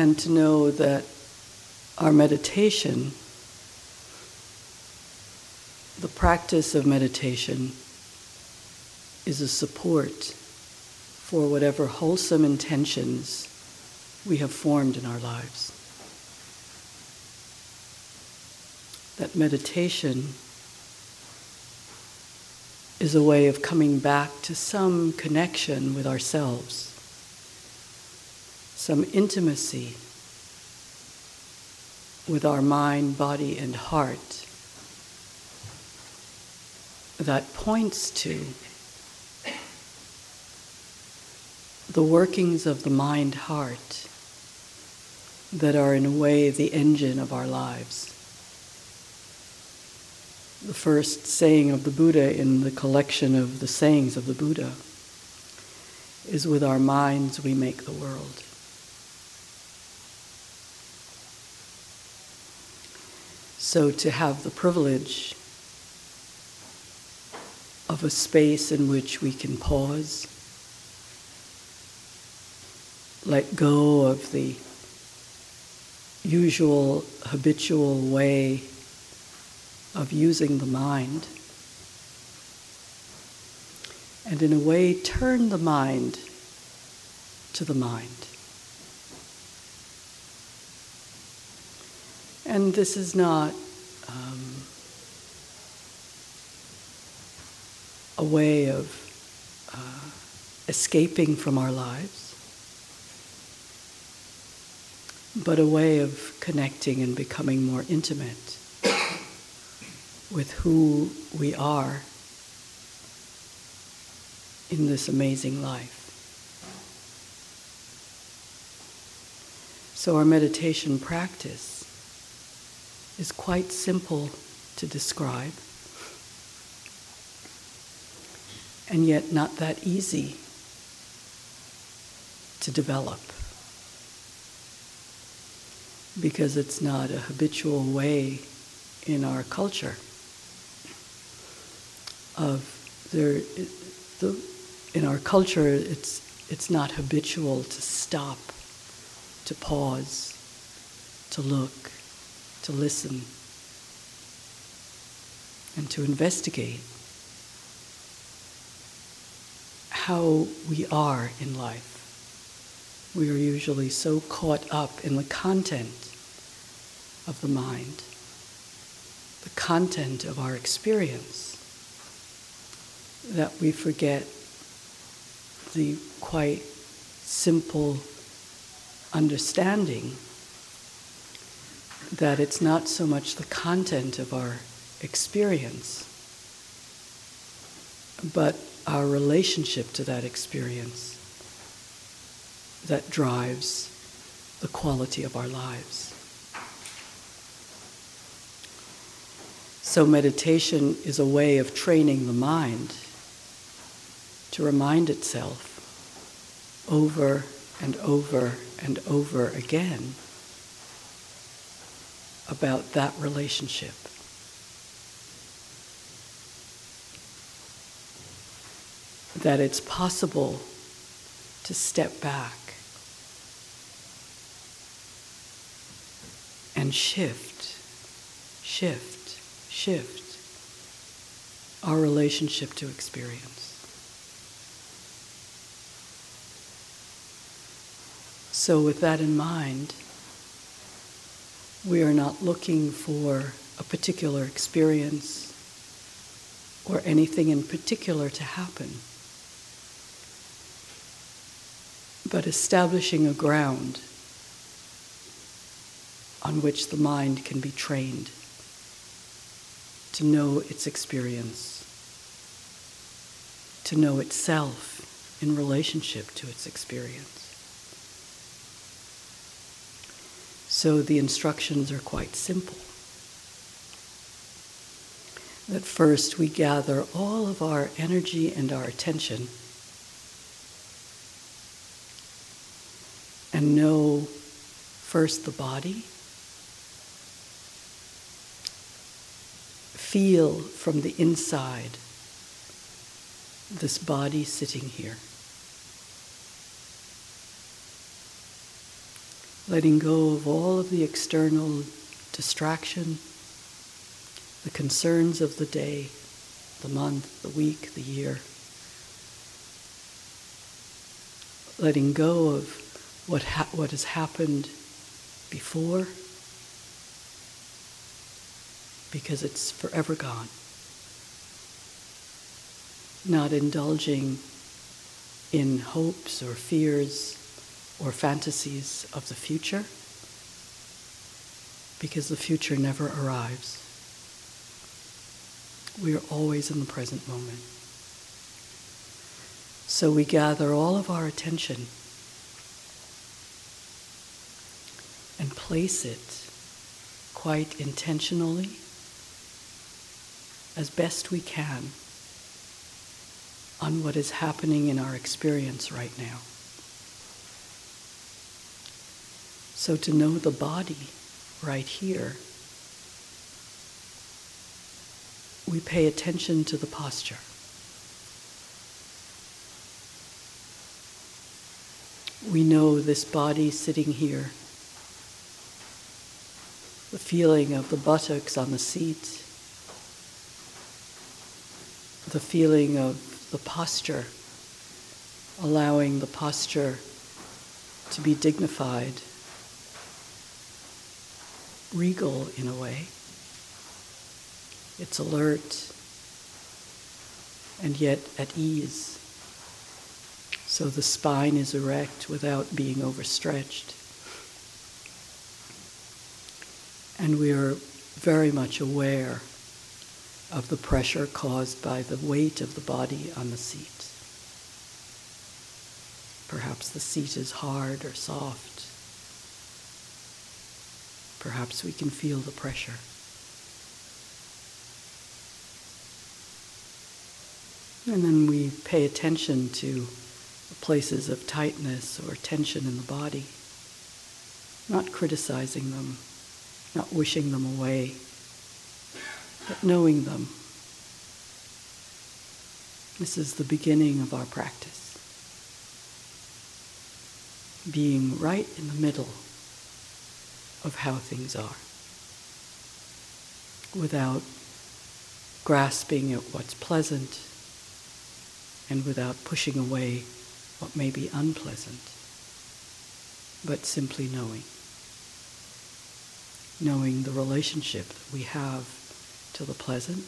and to know that our meditation, the practice of meditation, is a support for whatever wholesome intentions we have formed in our lives. That meditation is a way of coming back to some connection with ourselves, some intimacy with our mind, body, and heart that points to the workings of the mind heart that are, in a way, the engine of our lives. The first saying of the Buddha in the collection of the sayings of the Buddha is with our minds we make the world. So to have the privilege of a space in which we can pause, let go of the usual habitual way of using the mind, and in a way turn the mind to the mind. And this is not um, a way of uh, escaping from our lives, but a way of connecting and becoming more intimate with who we are in this amazing life. So, our meditation practice is quite simple to describe, and yet not that easy to develop. Because it's not a habitual way in our culture of there the, in our culture it's it's not habitual to stop to pause to look to listen and to investigate how we are in life. We are usually so caught up in the content of the mind the content of our experience that we forget the quite simple understanding that it's not so much the content of our experience, but our relationship to that experience that drives the quality of our lives. So, meditation is a way of training the mind to remind itself over and over and over again about that relationship. That it's possible to step back and shift, shift, shift our relationship to experience. So, with that in mind, we are not looking for a particular experience or anything in particular to happen, but establishing a ground on which the mind can be trained to know its experience, to know itself in relationship to its experience. So the instructions are quite simple. That first we gather all of our energy and our attention and know first the body, feel from the inside this body sitting here. Letting go of all of the external distraction, the concerns of the day, the month, the week, the year. Letting go of what, ha- what has happened before because it's forever gone. Not indulging in hopes or fears or fantasies of the future because the future never arrives. We are always in the present moment. So we gather all of our attention and place it quite intentionally as best we can on what is happening in our experience right now. So to know the body right here, we pay attention to the posture. We know this body sitting here, the feeling of the buttocks on the seat, the feeling of the posture, allowing the posture to be dignified, regal in a way. It's alert and yet at ease. So the spine is erect without being overstretched. And we are very much aware of the pressure caused by the weight of the body on the seat. Perhaps the seat is hard or soft. Perhaps we can feel the pressure. And then we pay attention to places of tightness or tension in the body, not criticizing them, not wishing them away but knowing them. This is the beginning of our practice. Being right in the middle of how things are without grasping at what's pleasant and without pushing away what may be unpleasant, but simply knowing. Knowing the relationship that we have to the pleasant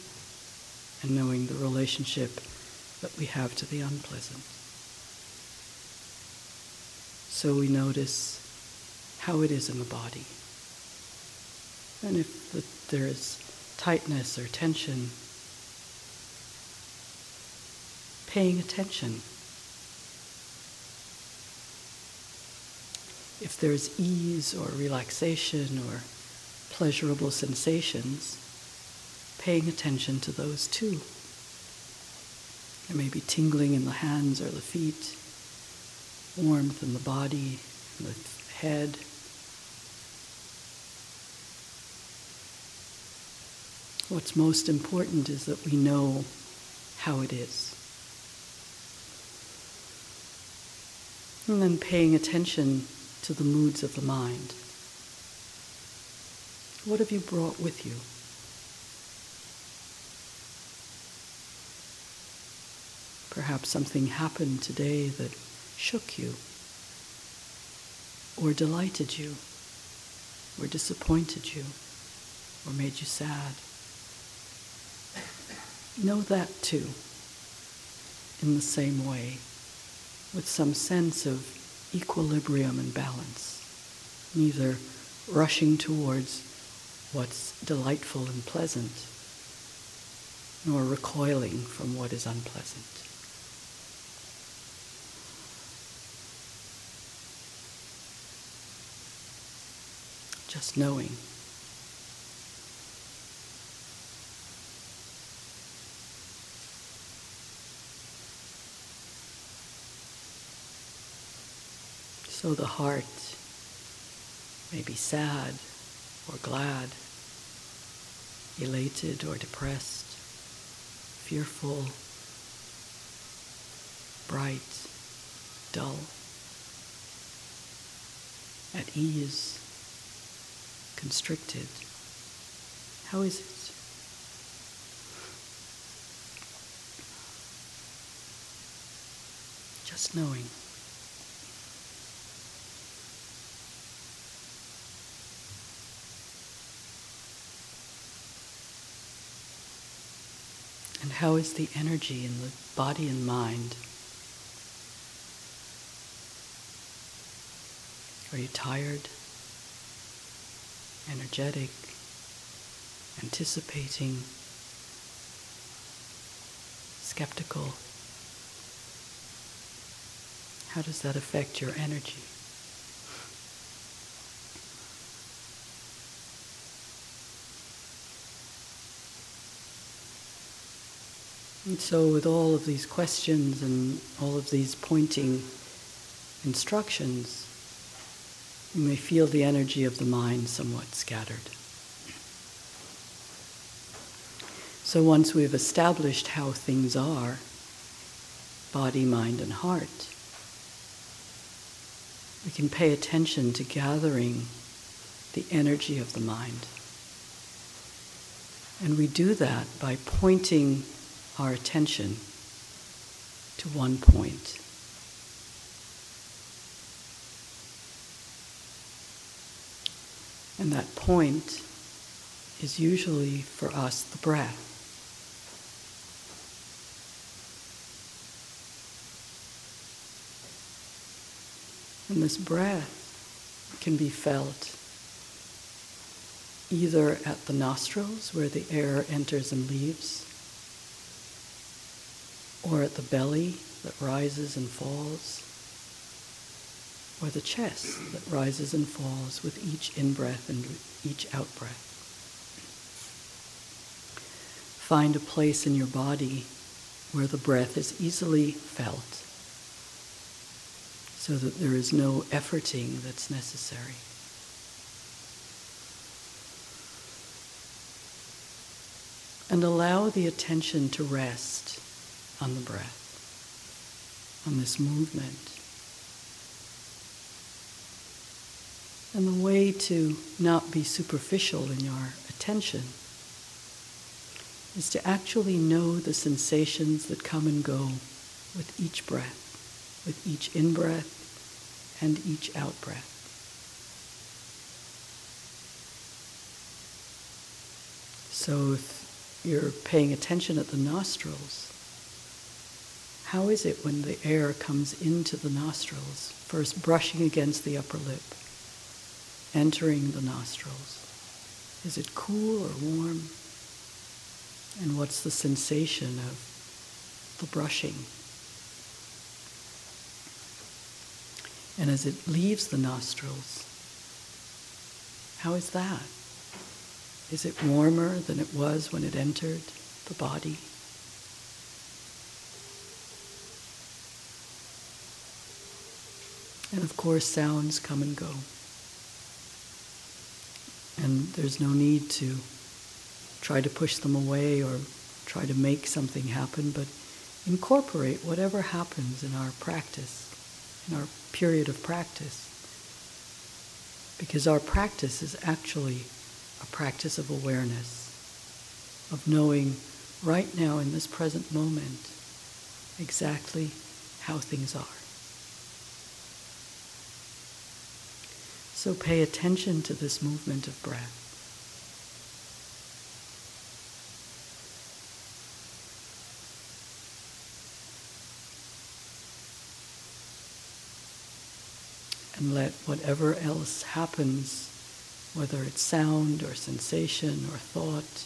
and knowing the relationship that we have to the unpleasant. So we notice how it is in the body. And if the, there is tightness or tension, paying attention. If there's ease or relaxation or pleasurable sensations, paying attention to those too. There may be tingling in the hands or the feet, warmth in the body, the head. What's most important is that we know how it is. And then paying attention to the moods of the mind. What have you brought with you? Perhaps something happened today that shook you, or delighted you, or disappointed you, or made you sad. Know that too, in the same way, with some sense of equilibrium and balance, neither rushing towards what's delightful and pleasant, nor recoiling from what is unpleasant. just knowing. So the heart may be sad or glad, elated or depressed, fearful, bright, dull. at ease, constricted. How is it? Just knowing. How is the energy in the body and mind? Are you tired? Energetic? Anticipating? Skeptical? How does that affect your energy? And so, with all of these questions and all of these pointing instructions, you may feel the energy of the mind somewhat scattered. So, once we've established how things are body, mind, and heart we can pay attention to gathering the energy of the mind. And we do that by pointing our attention to one point. And that point is usually for us the breath. And this breath can be felt either at the nostrils where the air enters and leaves, or at the belly that rises and falls, or the chest that rises and falls with each in breath and each out breath. Find a place in your body where the breath is easily felt so that there is no efforting that's necessary. And allow the attention to rest on the breath, on this movement. And the way to not be superficial in your attention is to actually know the sensations that come and go with each breath with each in breath and each out breath. So if you're paying attention at the nostrils, how is it when the air comes into the nostrils, first brushing against the upper lip, entering the nostrils? Is it cool or warm? And what's the sensation of the brushing And as it leaves the nostrils, how is that? Is it warmer than it was when it entered the body? And of course, sounds come and go. And there's no need to try to push them away or try to make something happen, but incorporate whatever happens in our practice in our period of practice. Because our practice is actually a practice of awareness, of knowing right now in this present moment exactly how things are. So pay attention to this movement of breath. and let whatever else happens, whether it's sound or sensation or thought,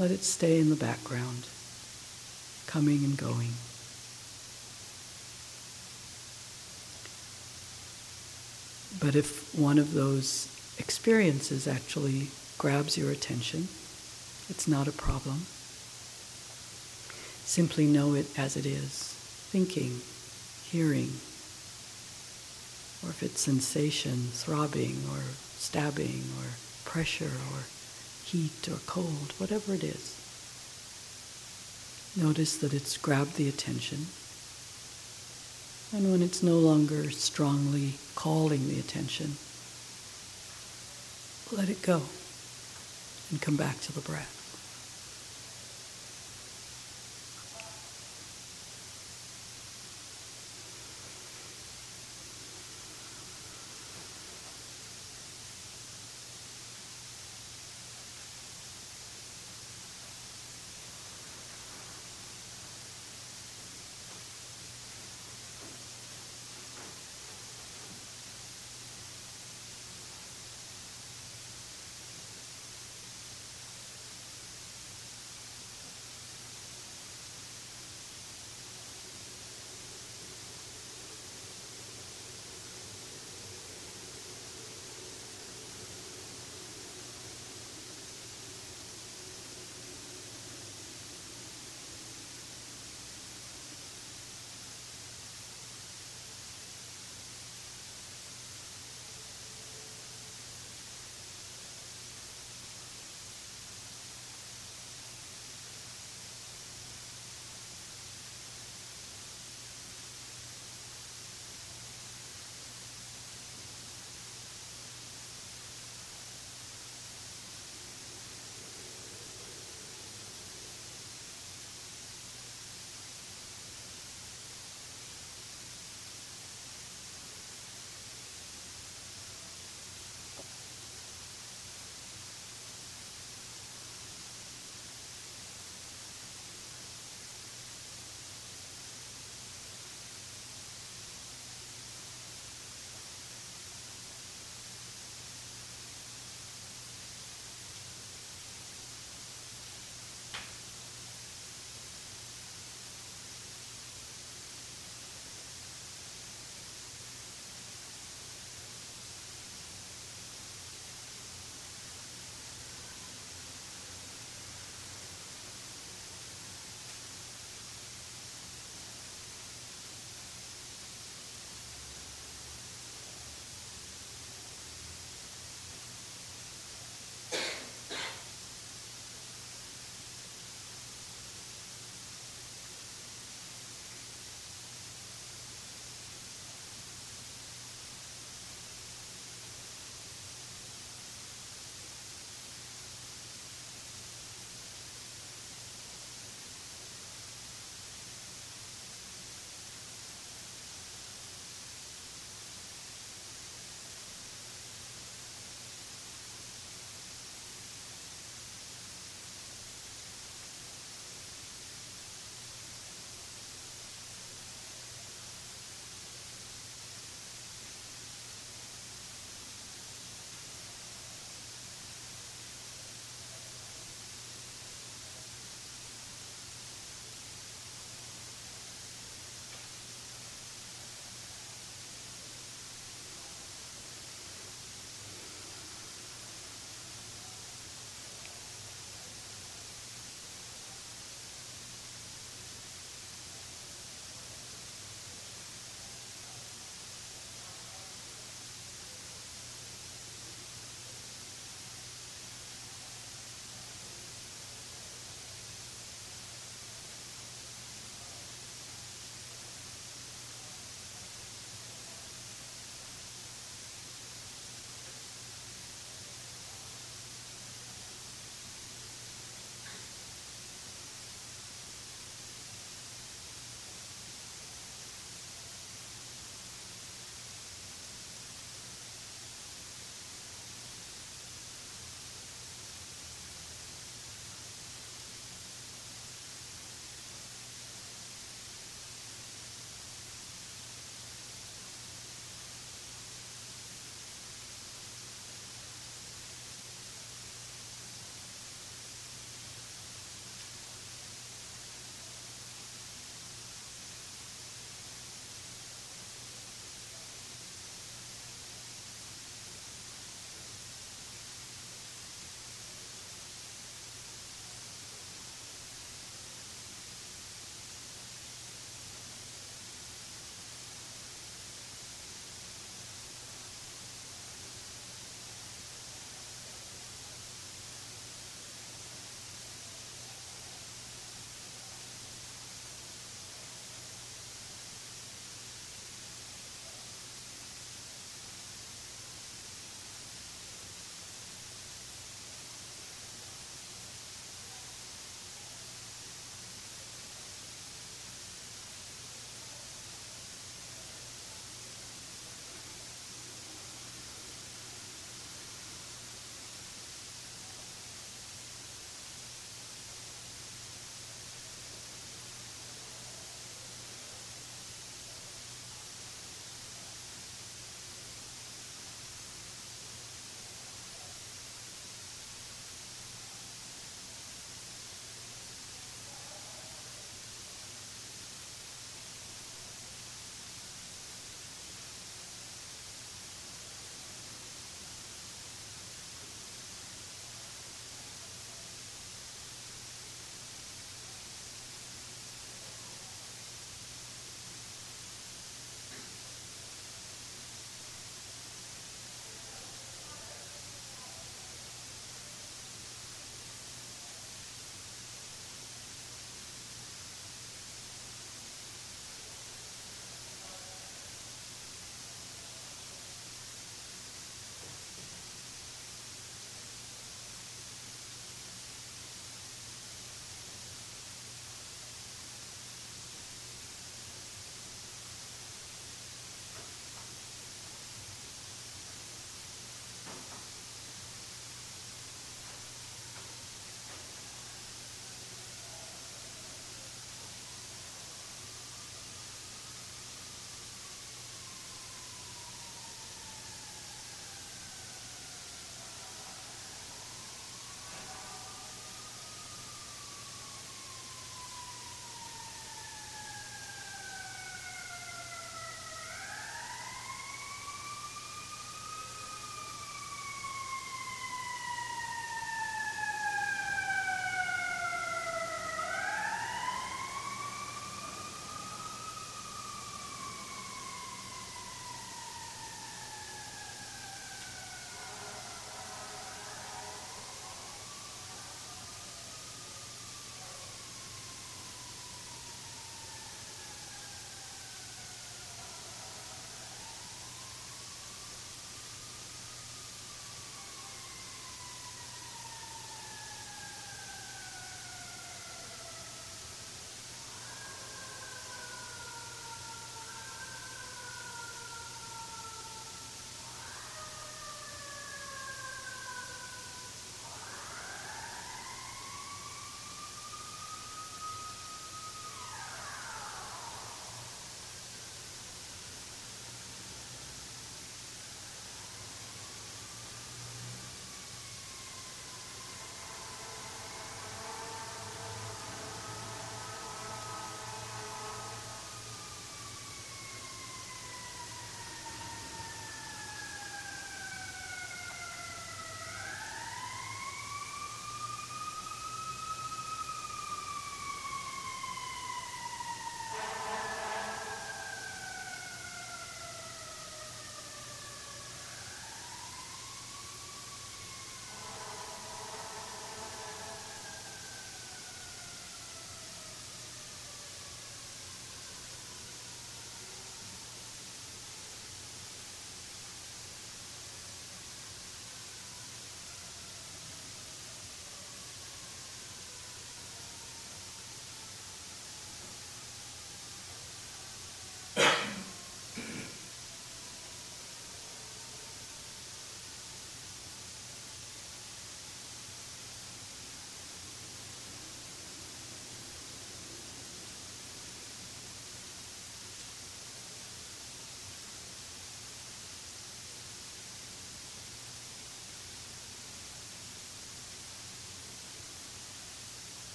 let it stay in the background, coming and going. But if one of those experiences actually grabs your attention, it's not a problem. Simply know it as it is thinking, hearing, or if it's sensation, throbbing or stabbing or pressure or heat or cold, whatever it is. Notice that it's grabbed the attention And when it's no longer strongly calling the attention, let it go and come back to the breath.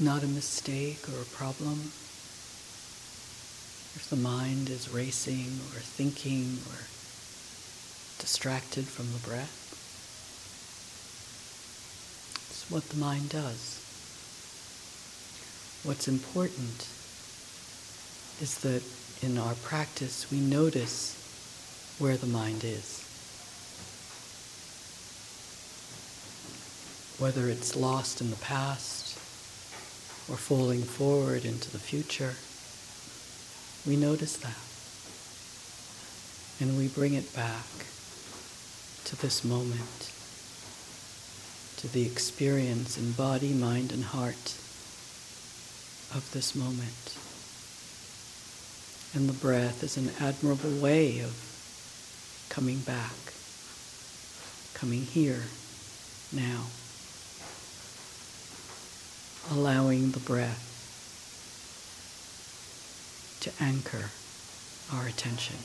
Not a mistake or a problem. If the mind is racing or thinking or distracted from the breath, it's what the mind does. What's important is that in our practice we notice where the mind is. Whether it's lost in the past or falling forward into the future, we notice that. And we bring it back to this moment, to the experience in body, mind, and heart of this moment. And the breath is an admirable way of coming back, coming here, now, allowing the breath to anchor our attention.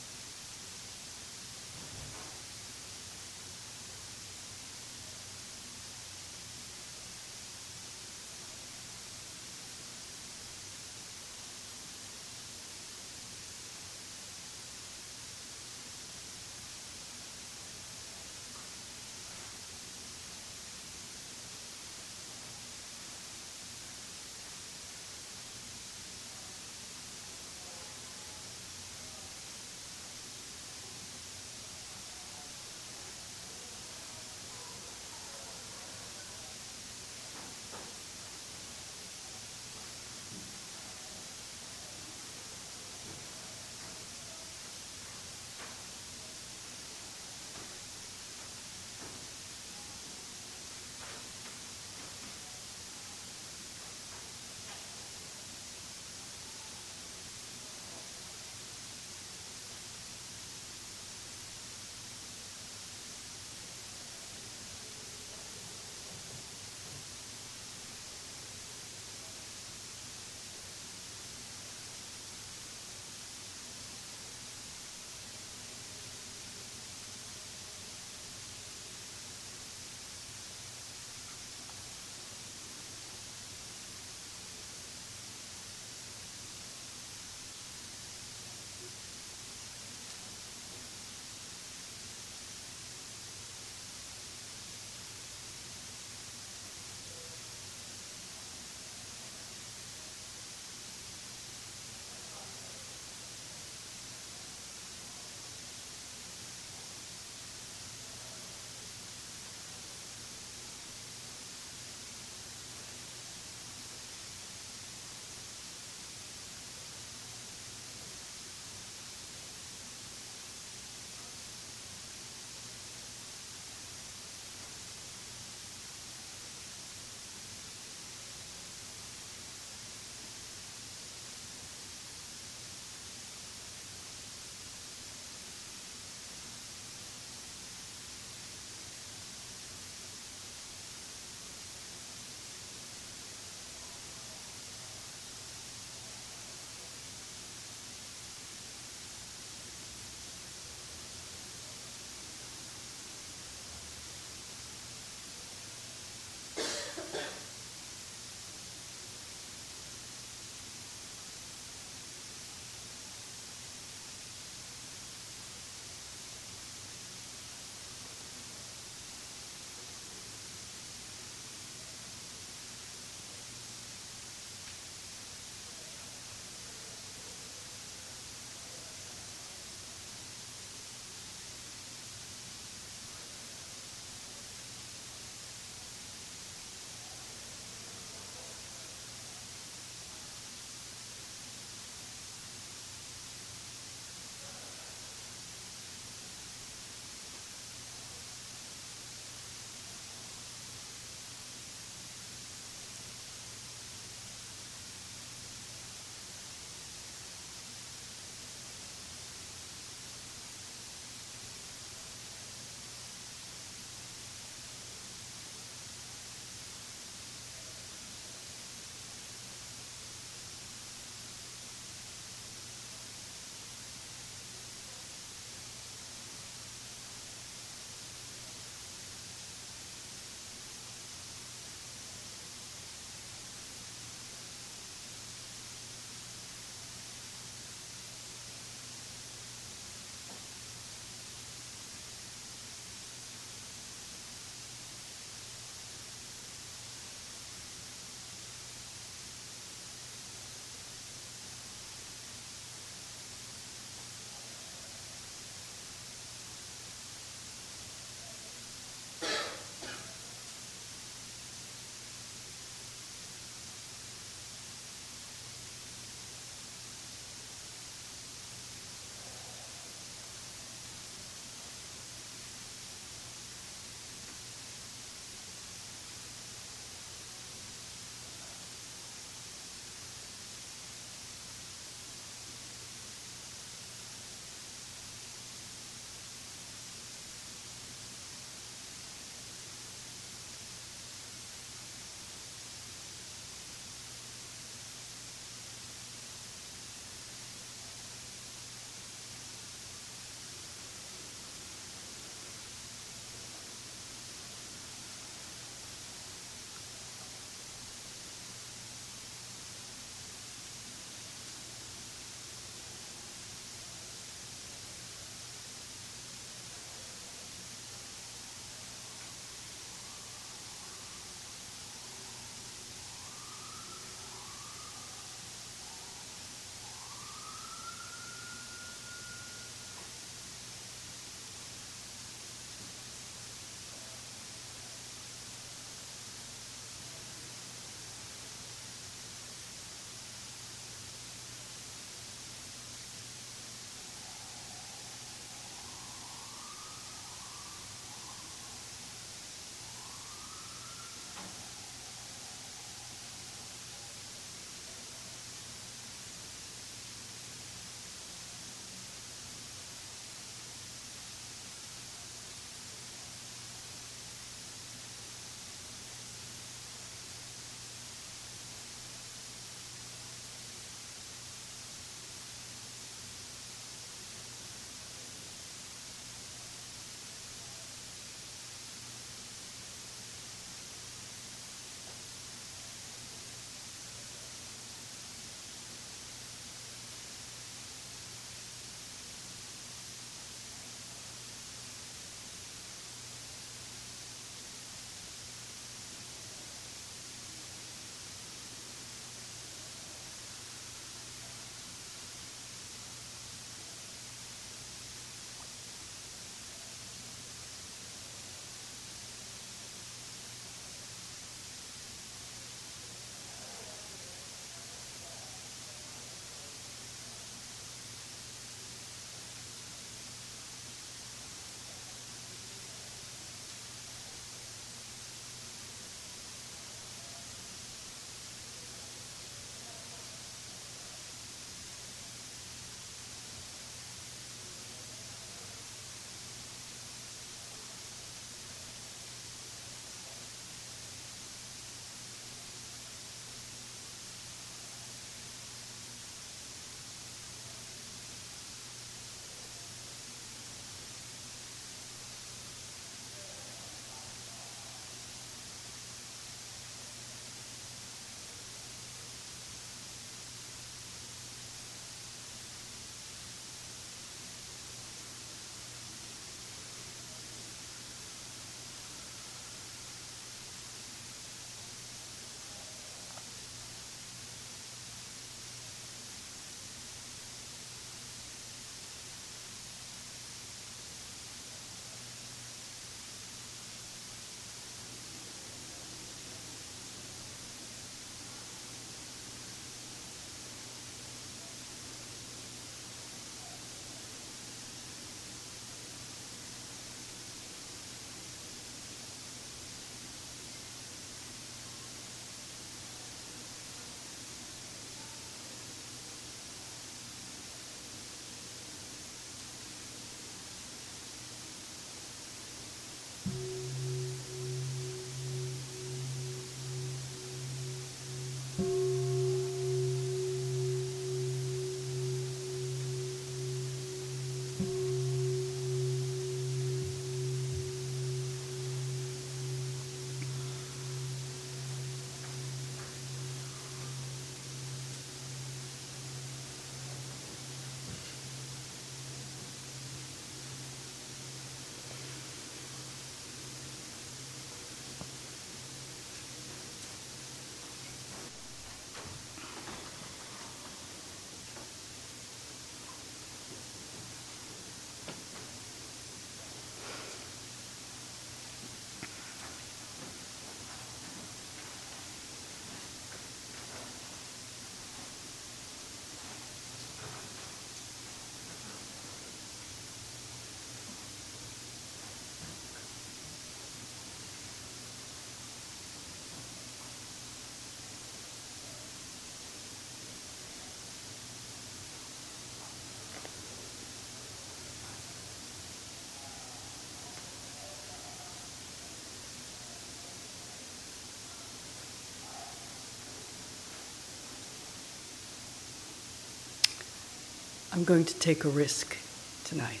I'm going to take a risk tonight.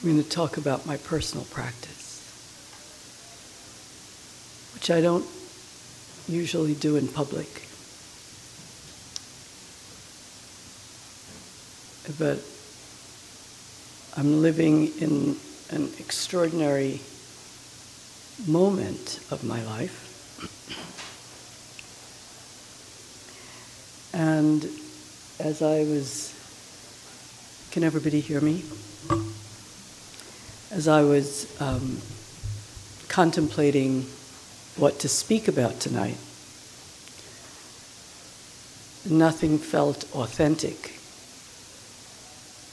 I'm going to talk about my personal practice, which I don't usually do in public. But I'm living in an extraordinary moment of my life. And as I was, can everybody hear me? As I was um, contemplating what to speak about tonight, nothing felt authentic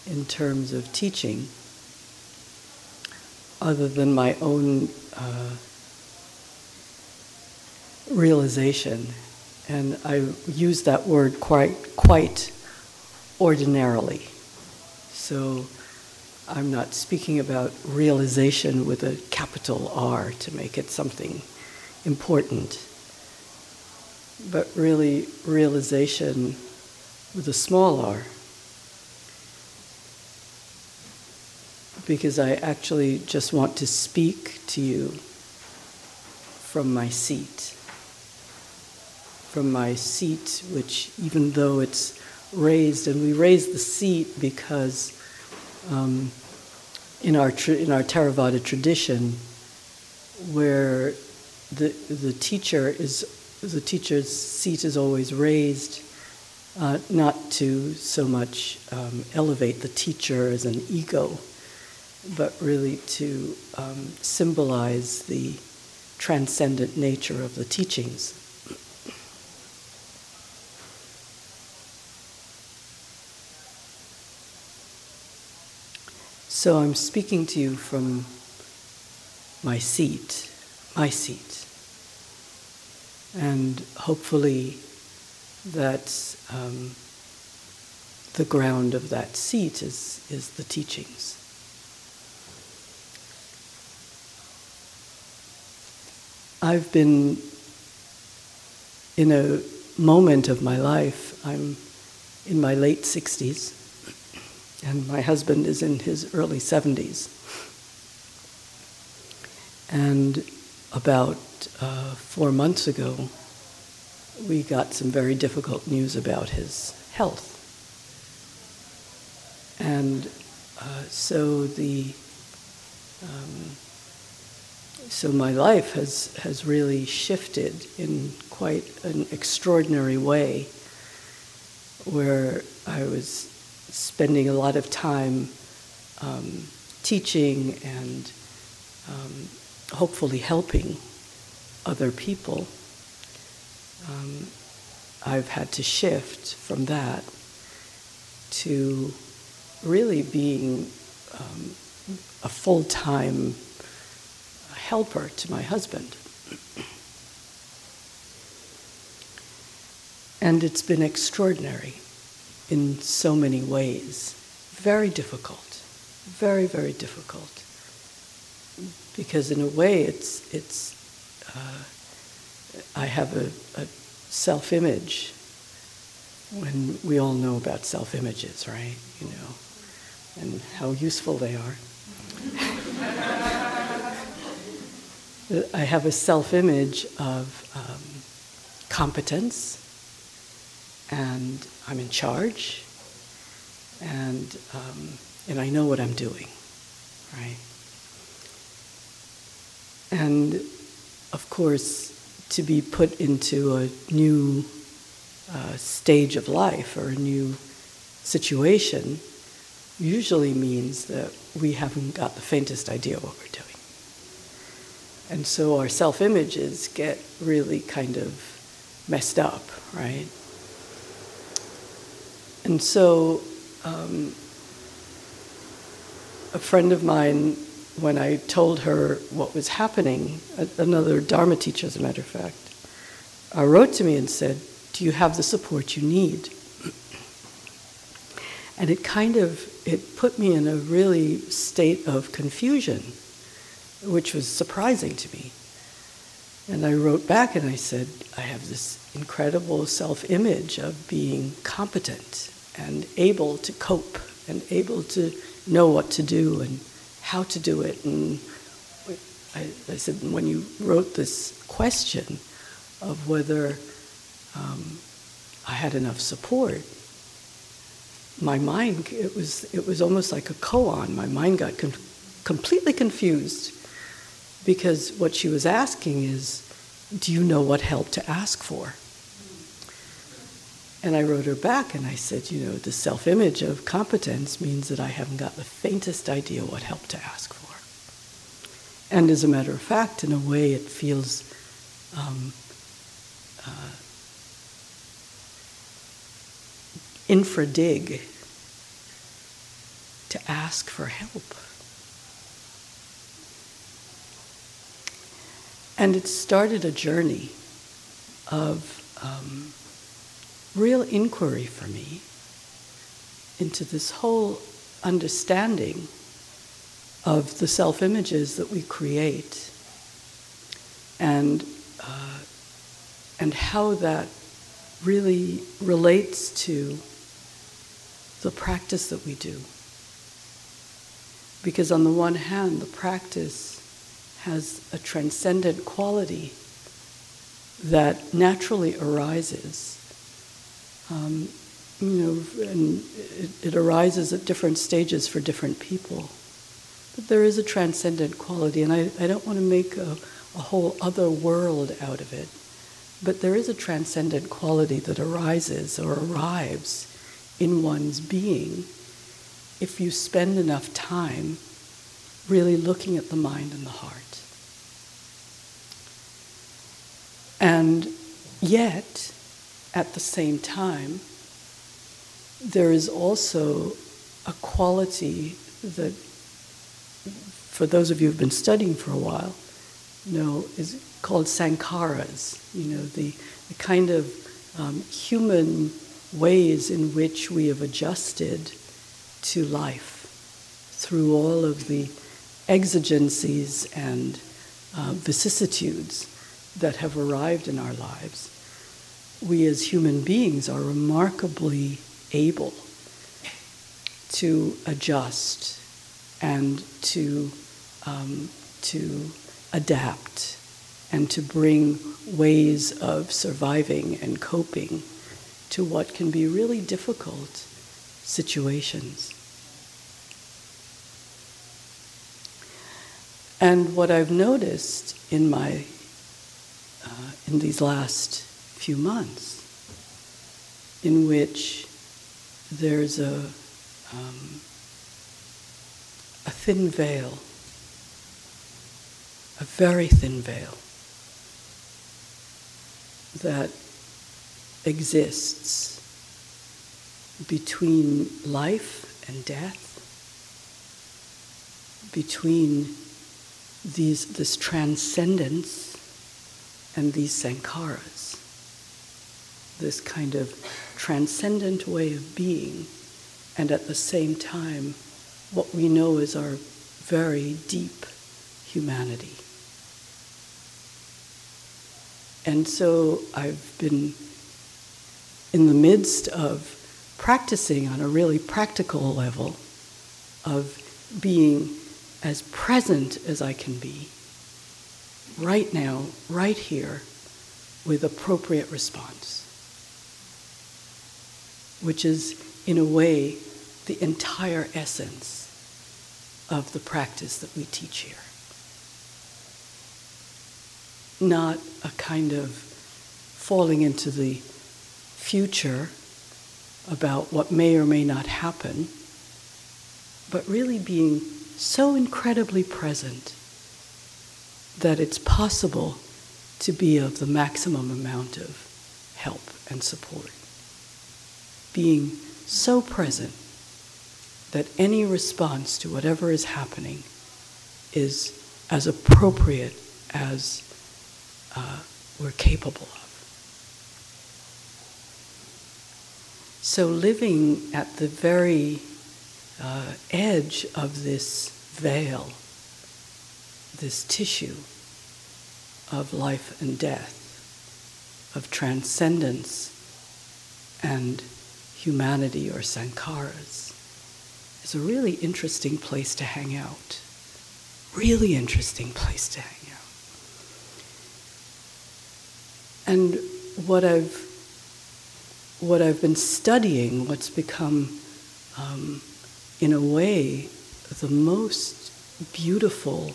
in terms of teaching other than my own uh, realization. And I use that word quite, quite ordinarily. So I'm not speaking about realization with a capital R to make it something important, but really realization with a small r. because I actually just want to speak to you from my seat. From my seat, which, even though it's raised, and we raise the seat because um, in, our tra- in our Theravada tradition, where the, the teacher is the teacher's seat is always raised, uh, not to so much um, elevate the teacher as an ego, but really to um, symbolize the transcendent nature of the teachings. So I'm speaking to you from my seat, my seat. And hopefully that's um, the ground of that seat is, is the teachings. I've been in a moment of my life, I'm in my late 60s, and my husband is in his early 70s. And about uh, four months ago, we got some very difficult news about his health. And uh, so the um, so my life has, has really shifted in quite an extraordinary way, where I was spending a lot of time um, teaching and um, hopefully helping other people. Um, I've had to shift from that to really being um, a full time helper to my husband. And it's been extraordinary in so many ways. Very difficult. Very, very difficult. Because in a way, it's, it's uh, I have a, a self image when we all know about self images, right? You know, and how useful they are. I have a self image of um, competence, and I'm in charge, and, um, and I know what I'm doing, right? And of course, to be put into a new uh, stage of life or a new situation usually means that we haven't got the faintest idea what we're doing. And so our self images get really kind of messed up, right? And so um, a friend of mine, when I told her what was happening, another Dharma teacher, as a matter of fact, uh, wrote to me and said, Do you have the support you need? And it kind of it put me in a really state of confusion which was surprising to me. And I wrote back and I said, I have this incredible self image of being competent and able to cope and able to know what to do and how to do it. And I, I said, when you wrote this question of whether um, I had enough support, my mind, it was, it was almost like a koan. My mind got com- completely confused because what she was asking is, do you know what help to ask for? And I wrote her back and I said, you know, the self image of competence means that I haven't got the faintest idea what help to ask for. And as a matter of fact, in a way, it feels um, uh, infra-dig to ask for help. And it started a journey of um, real inquiry for me into this whole understanding of the self images that we create and, uh, and how that really relates to the practice that we do. Because, on the one hand, the practice has a transcendent quality that naturally arises. Um, you know, and it, it arises at different stages for different people. But there is a transcendent quality, and I, I don't want to make a, a whole other world out of it. But there is a transcendent quality that arises or arrives in one's being if you spend enough time really looking at the mind and the heart. And yet, at the same time, there is also a quality that, for those of you who've been studying for a while, know is called sankharas. You know, the, the kind of um, human ways in which we have adjusted to life through all of the exigencies and uh, vicissitudes that have arrived in our lives, we as human beings are remarkably able to adjust and to, um, to adapt and to bring ways of surviving and coping to what can be really difficult situations. And what I've noticed in my uh, in these last few months, in which there's a um, a thin veil, a very thin veil that exists between life and death, between these, this transcendence and these sankharas, this kind of transcendent way of being, and at the same time, what we know is our very deep humanity. And so I've been in the midst of practicing on a really practical level of being as present as I can be, right now, right here, with appropriate response, which is, in a way, the entire essence of the practice that we teach here. Not a kind of falling into the future about what may or may not happen, but really being so incredibly present that it's possible to be of the maximum amount of help and support. Being so present that any response to whatever is happening is as appropriate as uh, we're capable of. So, living at the very uh, edge of this veil, this tissue of life and death, of transcendence and humanity or sankharas, is a really interesting place to hang out. Really interesting place to hang out. And what I've what I've been studying, what's become, um, in a way, the most beautiful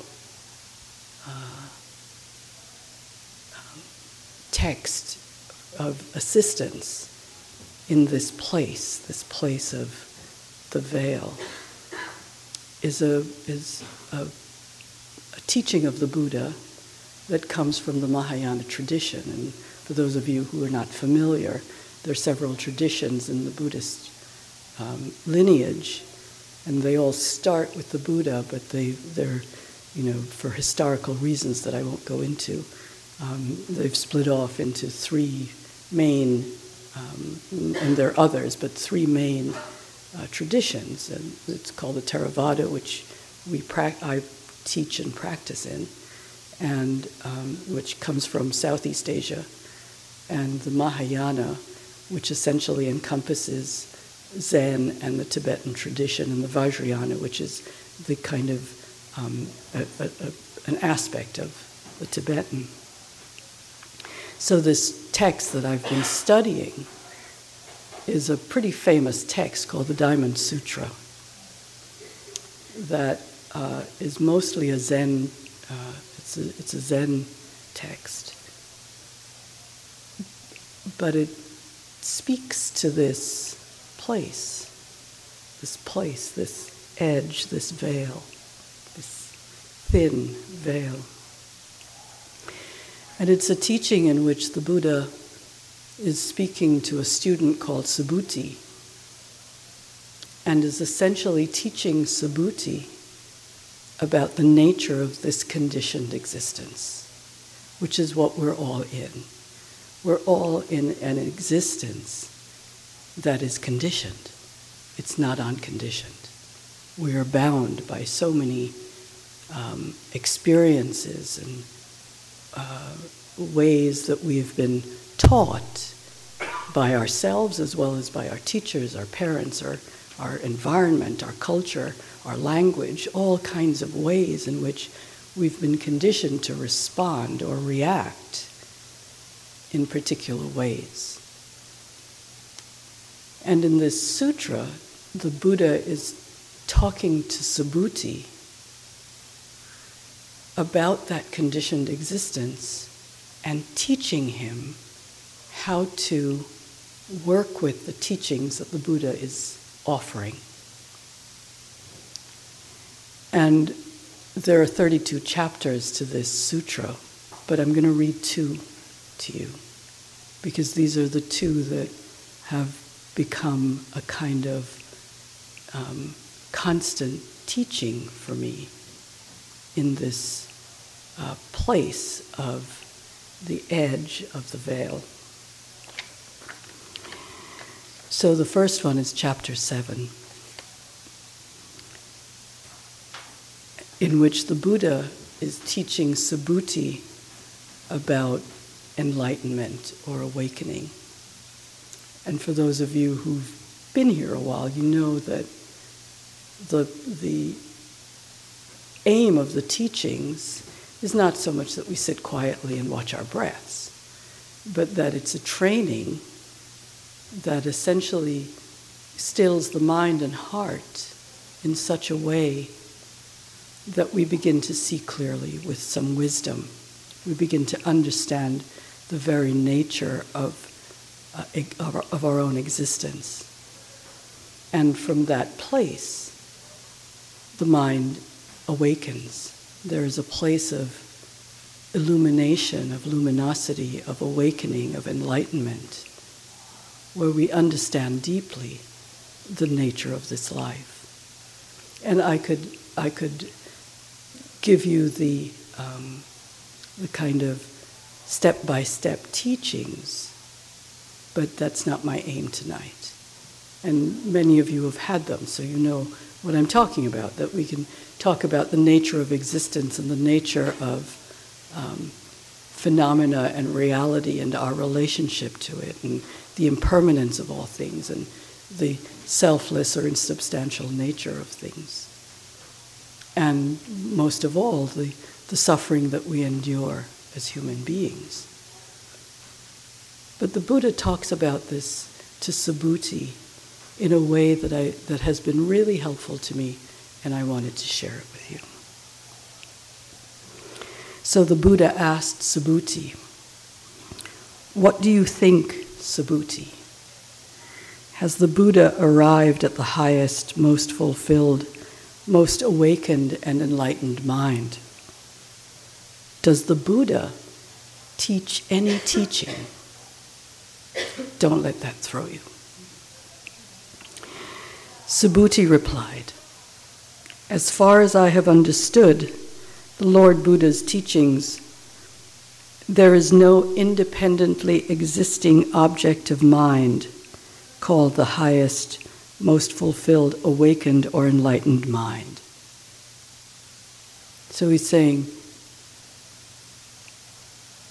text of assistance in this place, this place of the veil, is a is a, a teaching of the Buddha that comes from the Mahayana tradition. And for those of you who are not familiar, there are several traditions in the Buddhist um, lineage, and they all start with the Buddha, but they, they're, you know, for historical reasons that I won't go into, um, they've split off into three main, um, and there are others, but three main uh, traditions. And it's called the Theravada, which we pra- I teach and practice in, and um, which comes from Southeast Asia, and the Mahayana, which essentially encompasses Zen and the Tibetan tradition, and the Vajrayana, which is the kind of um, a, a, a, an aspect of the Tibetan. So, this text that I've been studying is a pretty famous text called the Diamond Sutra that uh, is mostly a Zen, uh, it's, a, it's a Zen text. But it speaks to this place, this place, this edge, this veil, thin veil. And it's a teaching in which the Buddha is speaking to a student called Subhuti and is essentially teaching Subhuti about the nature of this conditioned existence, which is what we're all in. We're all in an existence that is conditioned. It's not unconditioned. We are bound by so many um, experiences and uh, ways that we've been taught by ourselves as well as by our teachers, our parents, our, our environment, our culture, our language, all kinds of ways in which we've been conditioned to respond or react in particular ways. And in this sutra, the Buddha is talking to Subhuti about that conditioned existence and teaching him how to work with the teachings that the Buddha is offering. And there are 32 chapters to this sutra, but I'm going to read two to you because these are the two that have become a kind of um, constant teaching for me in this uh, place of the edge of the veil. So the first one is chapter 7, in which the Buddha is teaching Subhuti about enlightenment or awakening. And for those of you who've been here a while, you know that the, the aim of the teachings is not so much that we sit quietly and watch our breaths, but that it's a training that essentially stills the mind and heart in such a way that we begin to see clearly with some wisdom. We begin to understand the very nature of, uh, of, our, of our own existence. And from that place, the mind awakens. There is a place of illumination, of luminosity, of awakening, of enlightenment, where we understand deeply the nature of this life. And I could, I could give you the, um, the kind of step by step teachings, but that's not my aim tonight. And many of you have had them, so you know what I'm talking about, that we can talk about the nature of existence and the nature of um, phenomena and reality and our relationship to it and the impermanence of all things and the selfless or insubstantial nature of things. And most of all, the, the suffering that we endure as human beings. But the Buddha talks about this to Subhuti in a way that, I, that has been really helpful to me, and I wanted to share it with you. So the Buddha asked Subhuti, What do you think, Subhuti? Has the Buddha arrived at the highest, most fulfilled, most awakened, and enlightened mind? Does the Buddha teach any teaching? Don't let that throw you. Subhuti replied, As far as I have understood, the Lord Buddha's teachings, there is no independently existing object of mind called the highest, most fulfilled, awakened, or enlightened mind. So he's saying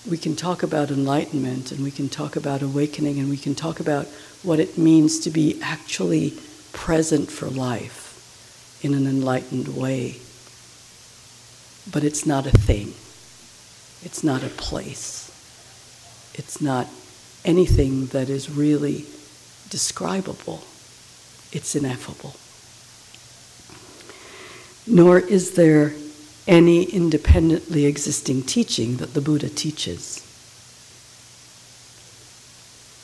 we can talk about enlightenment and we can talk about awakening and we can talk about what it means to be actually present for life in an enlightened way but it's not a thing. It's not a place. It's not anything that is really describable. It's ineffable. Nor is there any independently existing teaching that the Buddha teaches.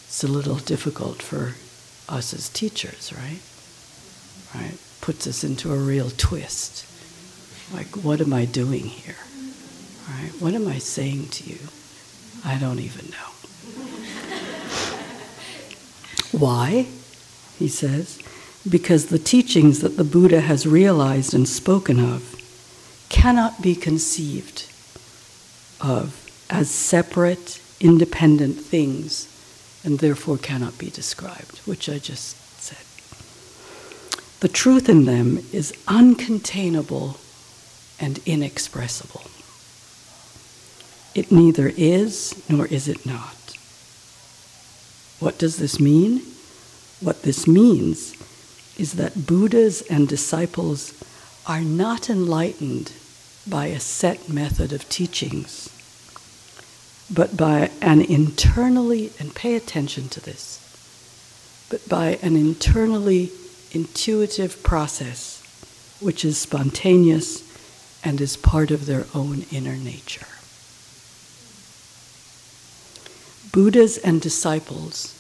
It's a little difficult for us as teachers, right? Right? Puts us into a real twist. Like, what am I doing here? Right? What am I saying to you? I don't even know. Why? He says, because the teachings that the Buddha has realized and spoken of cannot be conceived of as separate, independent things and therefore cannot be described, which I just. The truth in them is uncontainable and inexpressible. It neither is nor is it not. What does this mean? What this means is that Buddhas and disciples are not enlightened by a set method of teachings, but by an internally, and pay attention to this, but by an internally intuitive process which is spontaneous and is part of their own inner nature. Buddhas and disciples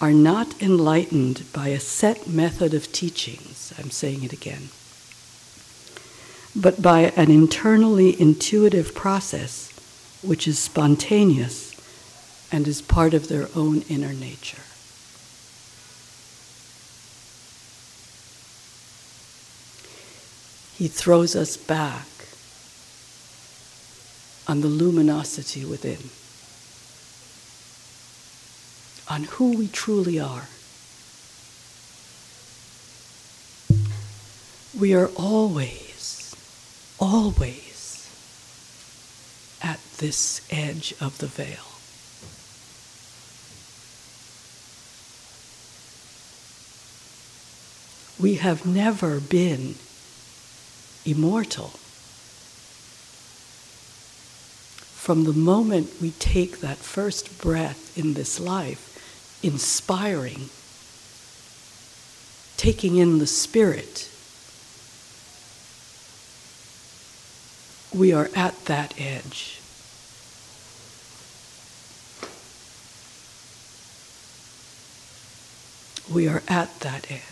are not enlightened by a set method of teachings, I'm saying it again, but by an internally intuitive process which is spontaneous and is part of their own inner nature. He throws us back on the luminosity within, on who we truly are. We are always, always at this edge of the veil. We have never been immortal. From the moment we take that first breath in this life, inspiring, taking in the Spirit, we are at that edge. We are at that edge.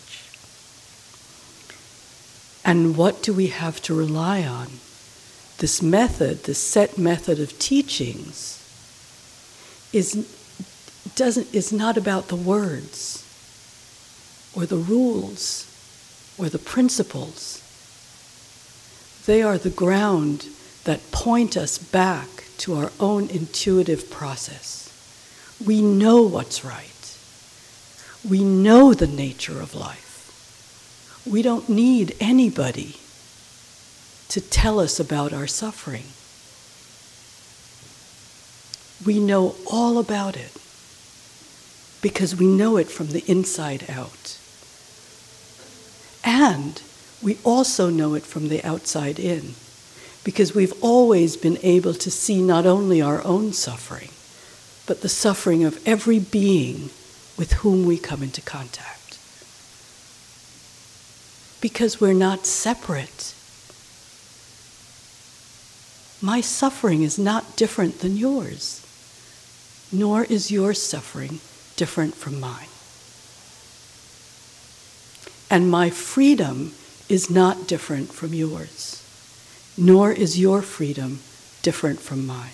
And what do we have to rely on? This method, this set method of teachings, is, doesn't, is not about the words or the rules or the principles. They are the ground that point us back to our own intuitive process. We know what's right. We know the nature of life. We don't need anybody to tell us about our suffering. we know all about it because we know it from the inside out. And we also know it from the outside in because we've always been able to see not only our own suffering, but the suffering of every being with whom we come into contact. Because we're not separate. My suffering is not different than yours, nor is your suffering different from mine. And my freedom is not different from yours, nor is your freedom different from mine.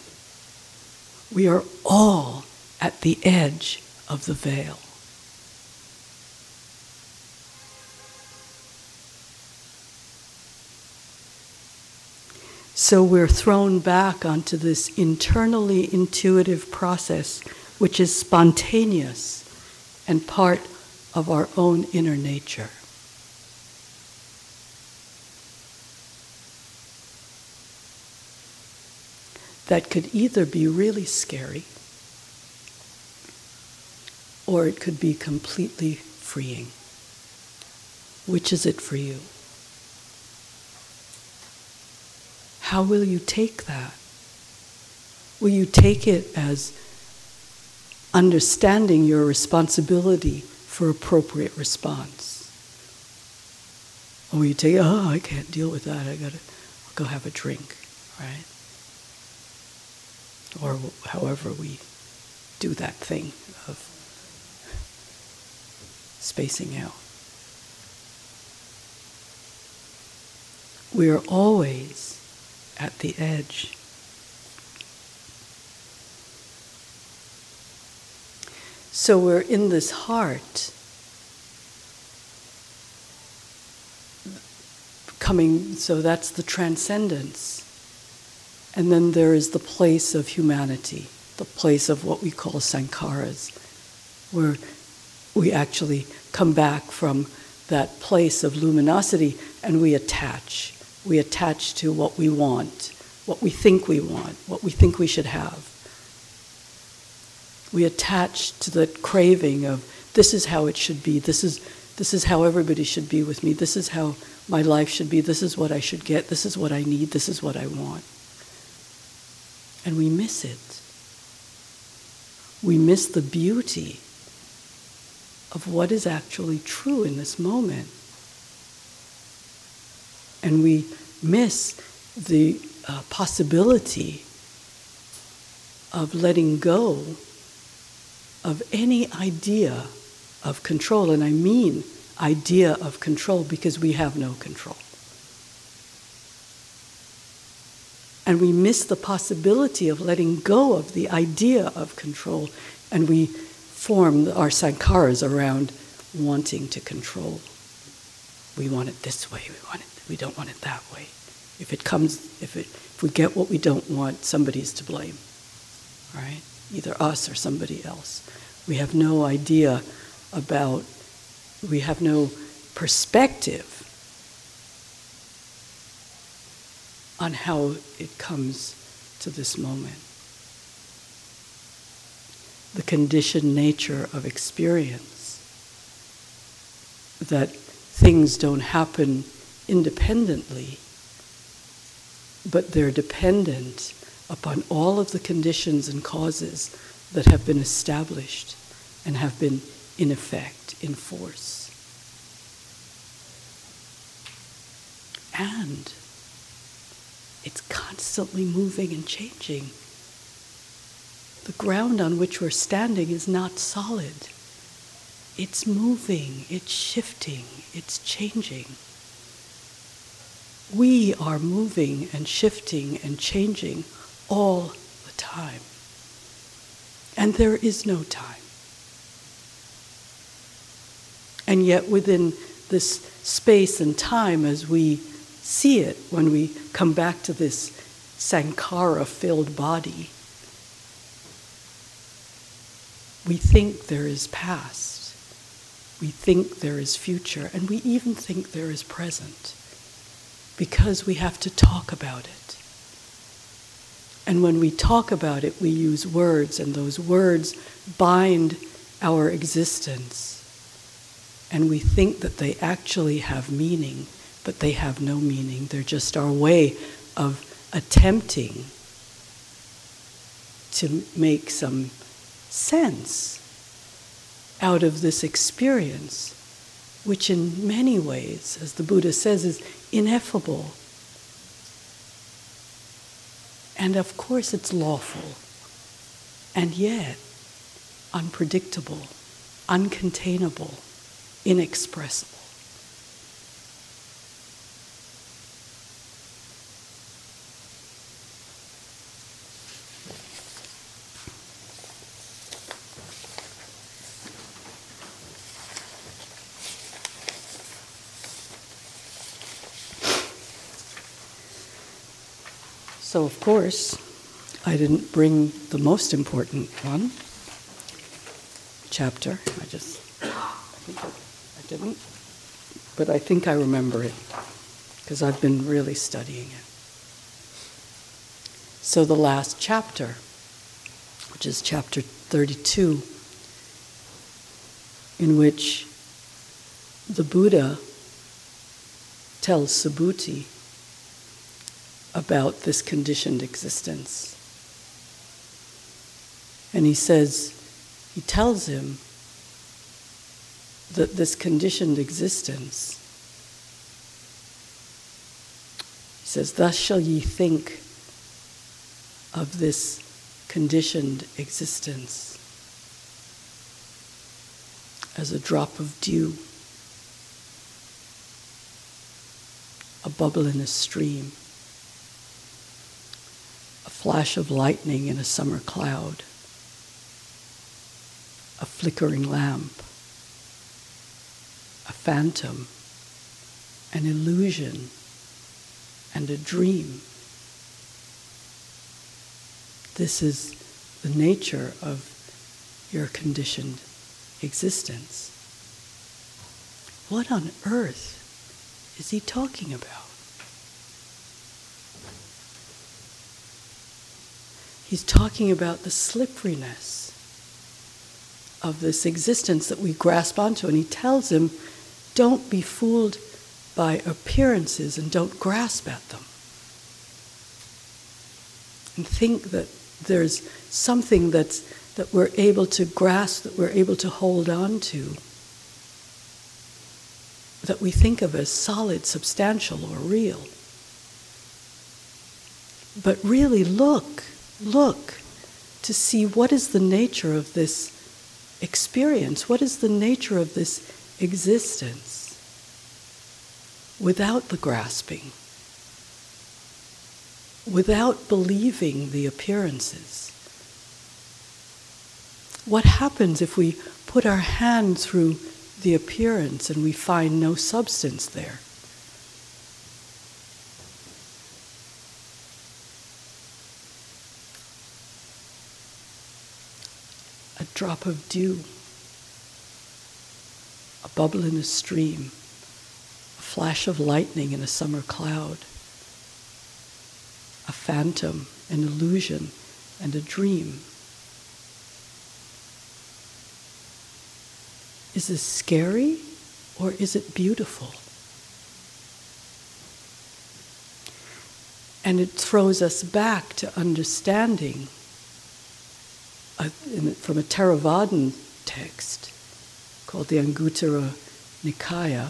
We are all at the edge of the veil. So we're thrown back onto this internally intuitive process, which is spontaneous and part of our own inner nature. That could either be really scary or it could be completely freeing. Which is it for you? How will you take that? Will you take it as understanding your responsibility for appropriate response? Or will you take, oh, I can't deal with that, I gotta go have a drink, right? Or however we do that thing of spacing out. We are always at the edge. So we're in this heart coming, so that's the transcendence. And then there is the place of humanity, the place of what we call sankharas, where we actually come back from that place of luminosity and we attach. We attach to what we want, what we think we want, what we think we should have. We attach to the craving of this is how it should be, this is, this is how everybody should be with me, this is how my life should be, this is what I should get, this is what I need, this is what I want. And we miss it. We miss the beauty of what is actually true in this moment. And we miss the uh, possibility of letting go of any idea of control. And I mean idea of control because we have no control. And we miss the possibility of letting go of the idea of control, and we form our sankharas around wanting to control. We want it this way, we want it, we don't want it that way. If it comes, if, it, if we get what we don't want, somebody's to blame, right? Either us or somebody else. We have no idea about, we have no perspective on how it comes to this moment the conditioned nature of experience. That things don't happen independently, but they're dependent upon all of the conditions and causes that have been established and have been in effect, in force. And it's constantly moving and changing the ground on which we're standing is not solid. It's moving, it's shifting, it's changing. We are moving and shifting and changing all the time. And there is no time. And yet, within this space and time, as we see it, when we come back to this sankhara filled body, We think there is past, we think there is future, and we even think there is present because we have to talk about it. And when we talk about it, we use words, and those words bind our existence. And we think that they actually have meaning, but they have no meaning. They're just our way of attempting to make some sense out of this experience, which in many ways, as the Buddha says, is ineffable. And of course, it's lawful, and yet unpredictable, uncontainable, inexpressible. So, of course, I didn't bring the most important one chapter. I just, I I didn't, but I think I remember it because I've been really studying it. So, the last chapter, which is chapter 32, in which the Buddha tells Subhuti about this conditioned existence. And he says, he tells him that this conditioned existence, he says, Thus shall ye think of this conditioned existence as a drop of dew, a bubble in a stream flash of lightning in a summer cloud, a flickering lamp, a phantom, an illusion, and a dream. This is the nature of your conditioned existence. What on earth is he talking about? He's talking about the slipperiness of this existence that we grasp onto. And he tells him, don't be fooled by appearances and don't grasp at them. And think that there's something that's, that we're able to grasp, that we're able to hold on to, that we think of as solid, substantial, or real. But really look look to see what is the nature of this experience, what is the nature of this existence without the grasping, without believing the appearances. What happens if we put our hand through the appearance and we find no substance there? Drop of dew, a bubble in a stream, a flash of lightning in a summer cloud, a phantom, an illusion, and a dream. Is this scary or is it beautiful? And it throws us back to understanding from a Theravadan text called the Anguttara Nikaya,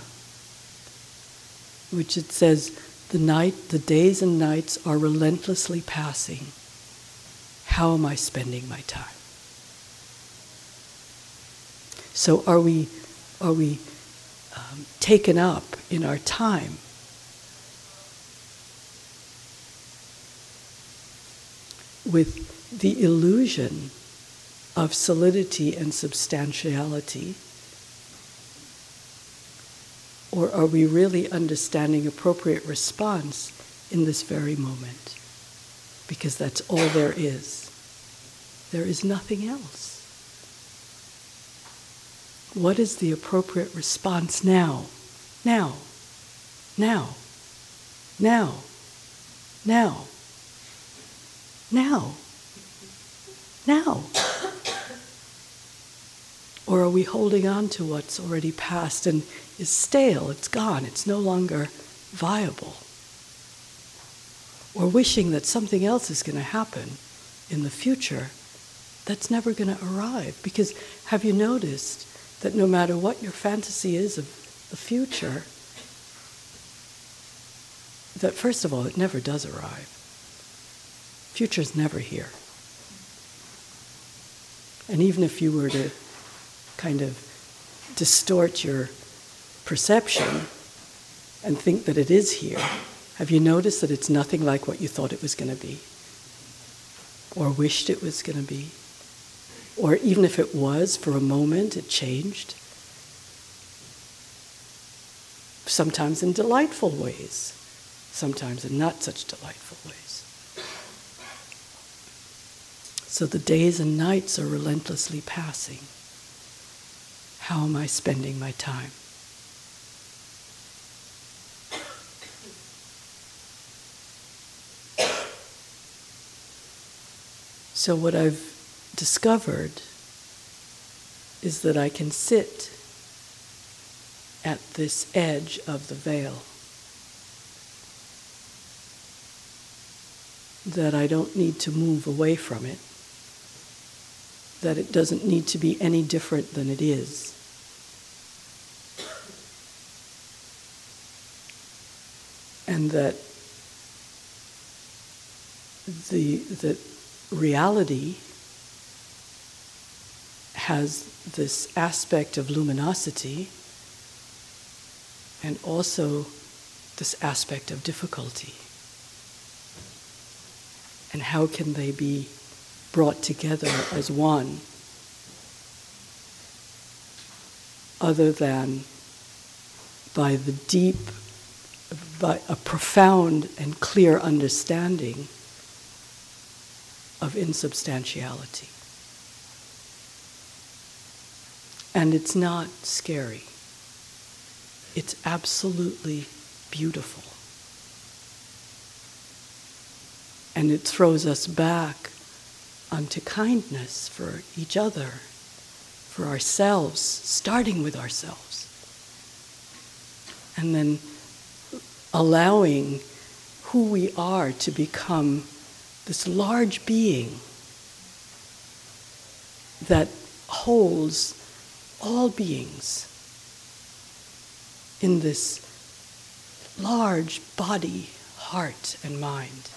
which it says, the night, the days and nights are relentlessly passing. How am I spending my time? So are we, are we um, taken up in our time? With the illusion of solidity and substantiality? Or are we really understanding appropriate response in this very moment? Because that's all there is. There is nothing else. What is the appropriate response now? Now. Now. Now. Now. now. Now. Or are we holding on to what's already passed and is stale, it's gone, it's no longer viable? Or wishing that something else is going to happen in the future that's never going to arrive? Because have you noticed that no matter what your fantasy is of the future, that first of all, it never does arrive. Future's never here. And even if you were to kind of distort your perception and think that it is here, have you noticed that it's nothing like what you thought it was going to be? Or wished it was going to be? Or even if it was for a moment, it changed? Sometimes in delightful ways, sometimes in not such delightful ways. So the days and nights are relentlessly passing. How am I spending my time? So, what I've discovered is that I can sit at this edge of the veil. That I don't need to move away from it that it doesn't need to be any different than it is. And that the, the reality has this aspect of luminosity and also this aspect of difficulty. And how can they be brought together as one, other than by the deep, by a profound and clear understanding of insubstantiality. And it's not scary. It's absolutely beautiful. And it throws us back onto kindness for each other, for ourselves, starting with ourselves. And then allowing who we are to become this large being that holds all beings in this large body, heart, and mind.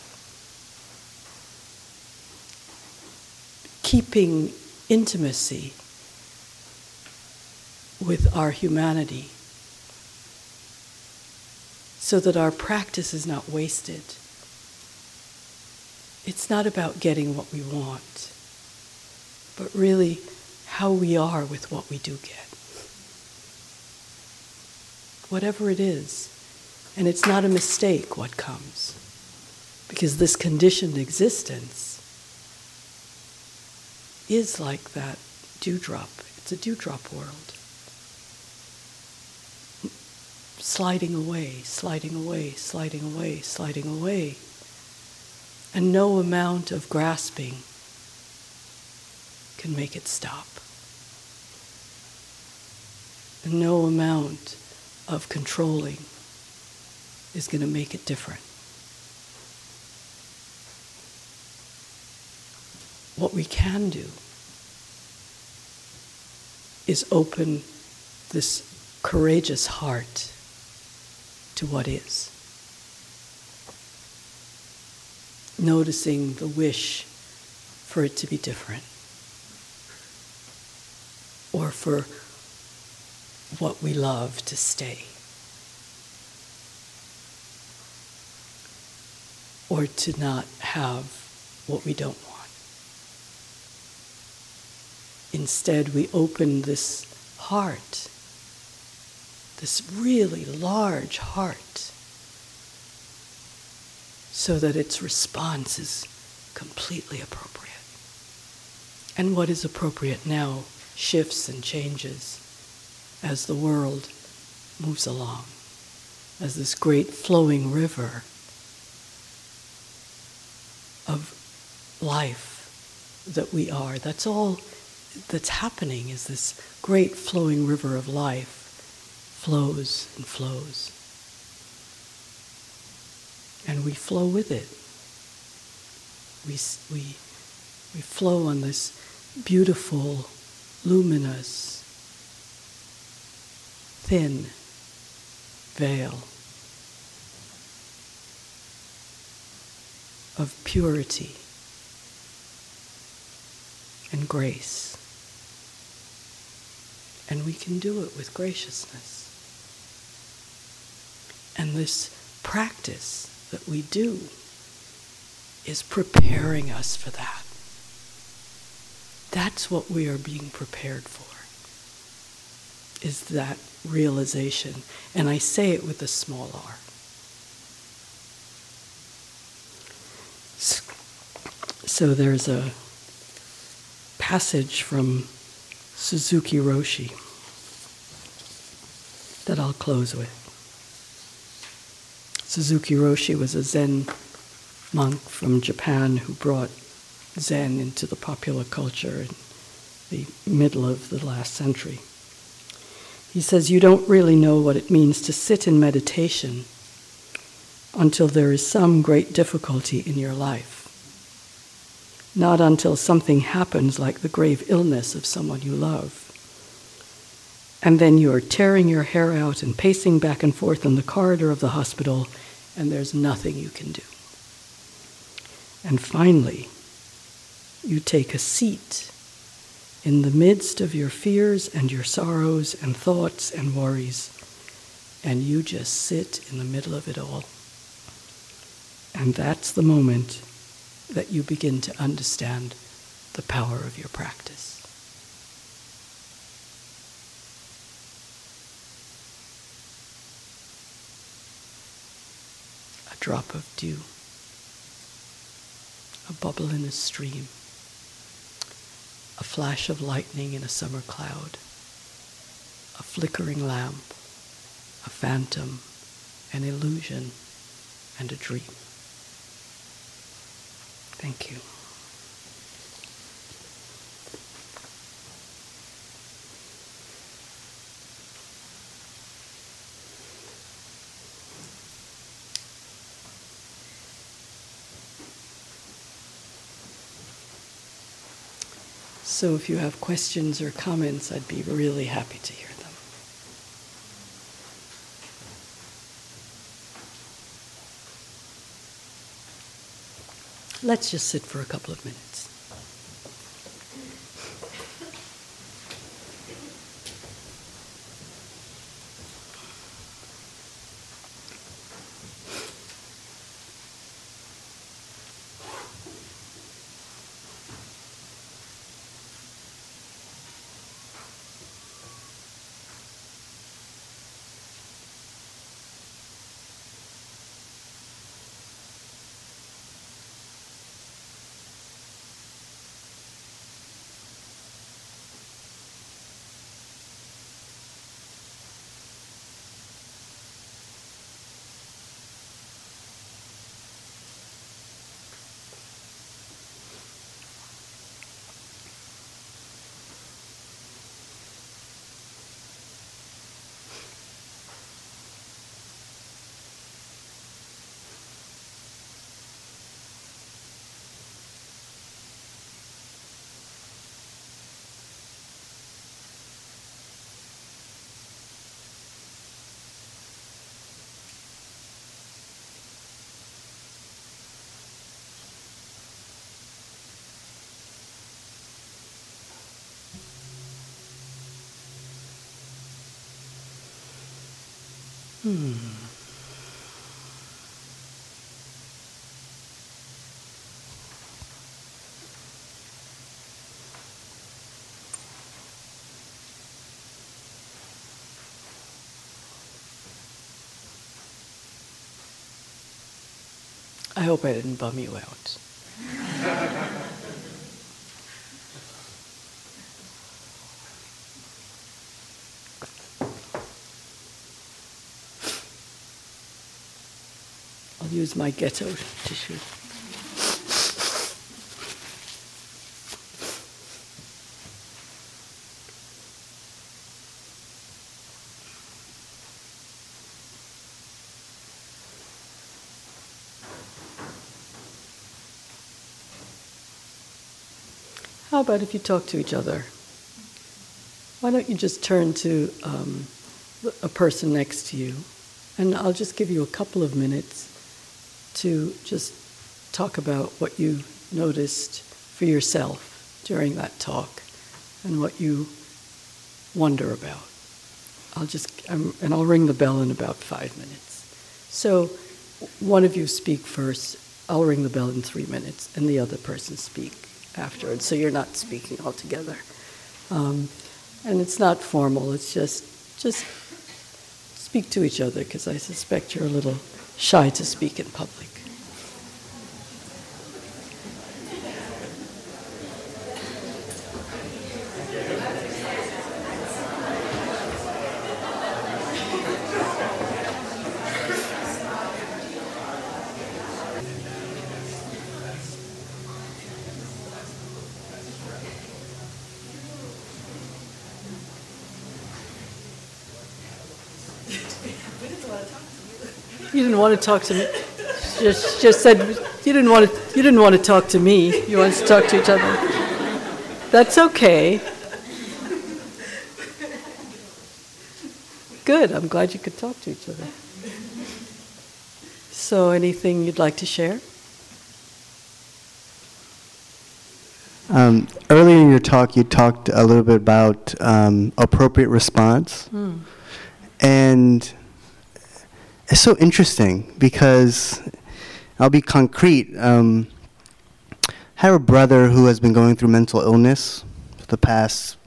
keeping intimacy with our humanity so that our practice is not wasted. It's not about getting what we want, but really how we are with what we do get. Whatever it is. And it's not a mistake what comes, because this conditioned existence is like that dewdrop. It's a dewdrop world. Sliding away, sliding away, sliding away, sliding away. And no amount of grasping can make it stop. And no amount of controlling is going to make it different. what we can do is open this courageous heart to what is. Noticing the wish for it to be different, or for what we love to stay, or to not have what we don't want. Instead, we open this heart, this really large heart, so that its response is completely appropriate. And what is appropriate now shifts and changes as the world moves along, as this great flowing river of life that we are. That's all that's happening is this great flowing river of life flows and flows. And we flow with it. We, we, we flow on this beautiful, luminous, thin veil of purity and grace. And we can do it with graciousness. And this practice that we do is preparing us for that. That's what we are being prepared for, is that realization. And I say it with a small r. So there's a passage from Suzuki Roshi that I'll close with. Suzuki Roshi was a Zen monk from Japan who brought Zen into the popular culture in the middle of the last century. He says, You don't really know what it means to sit in meditation until there is some great difficulty in your life not until something happens like the grave illness of someone you love. And then you are tearing your hair out and pacing back and forth in the corridor of the hospital, and there's nothing you can do. And finally, you take a seat in the midst of your fears and your sorrows and thoughts and worries, and you just sit in the middle of it all. And that's the moment that you begin to understand the power of your practice. Drop of dew, a bubble in a stream, a flash of lightning in a summer cloud, a flickering lamp, a phantom, an illusion, and a dream. Thank you. So, if you have questions or comments, I'd be really happy to hear. Them. Let's just sit for a couple of minutes. I hope I didn't bum you out. my ghetto tissue. How about if you talk to each other? Why don't you just turn to um, a person next to you? And I'll just give you a couple of minutes to just talk about what you noticed for yourself during that talk and what you wonder about. I'll just, um, and I'll ring the bell in about five minutes. So, one of you speak first, I'll ring the bell in three minutes, and the other person speak afterwards, so you're not speaking all together. Um, and it's not formal, it's just, just speak to each other, because I suspect you're a little shy to speak in public. You didn't want to talk to me. Just, just said you didn't want to. You didn't want to talk to me. You wanted to talk to each other. That's okay. Good. I'm glad you could talk to each other. So, anything you'd like to share? Um, earlier in your talk, you talked a little bit about um, appropriate response. Hmm. And it's so interesting because I'll be concrete. Um, I have a brother who has been going through mental illness for the past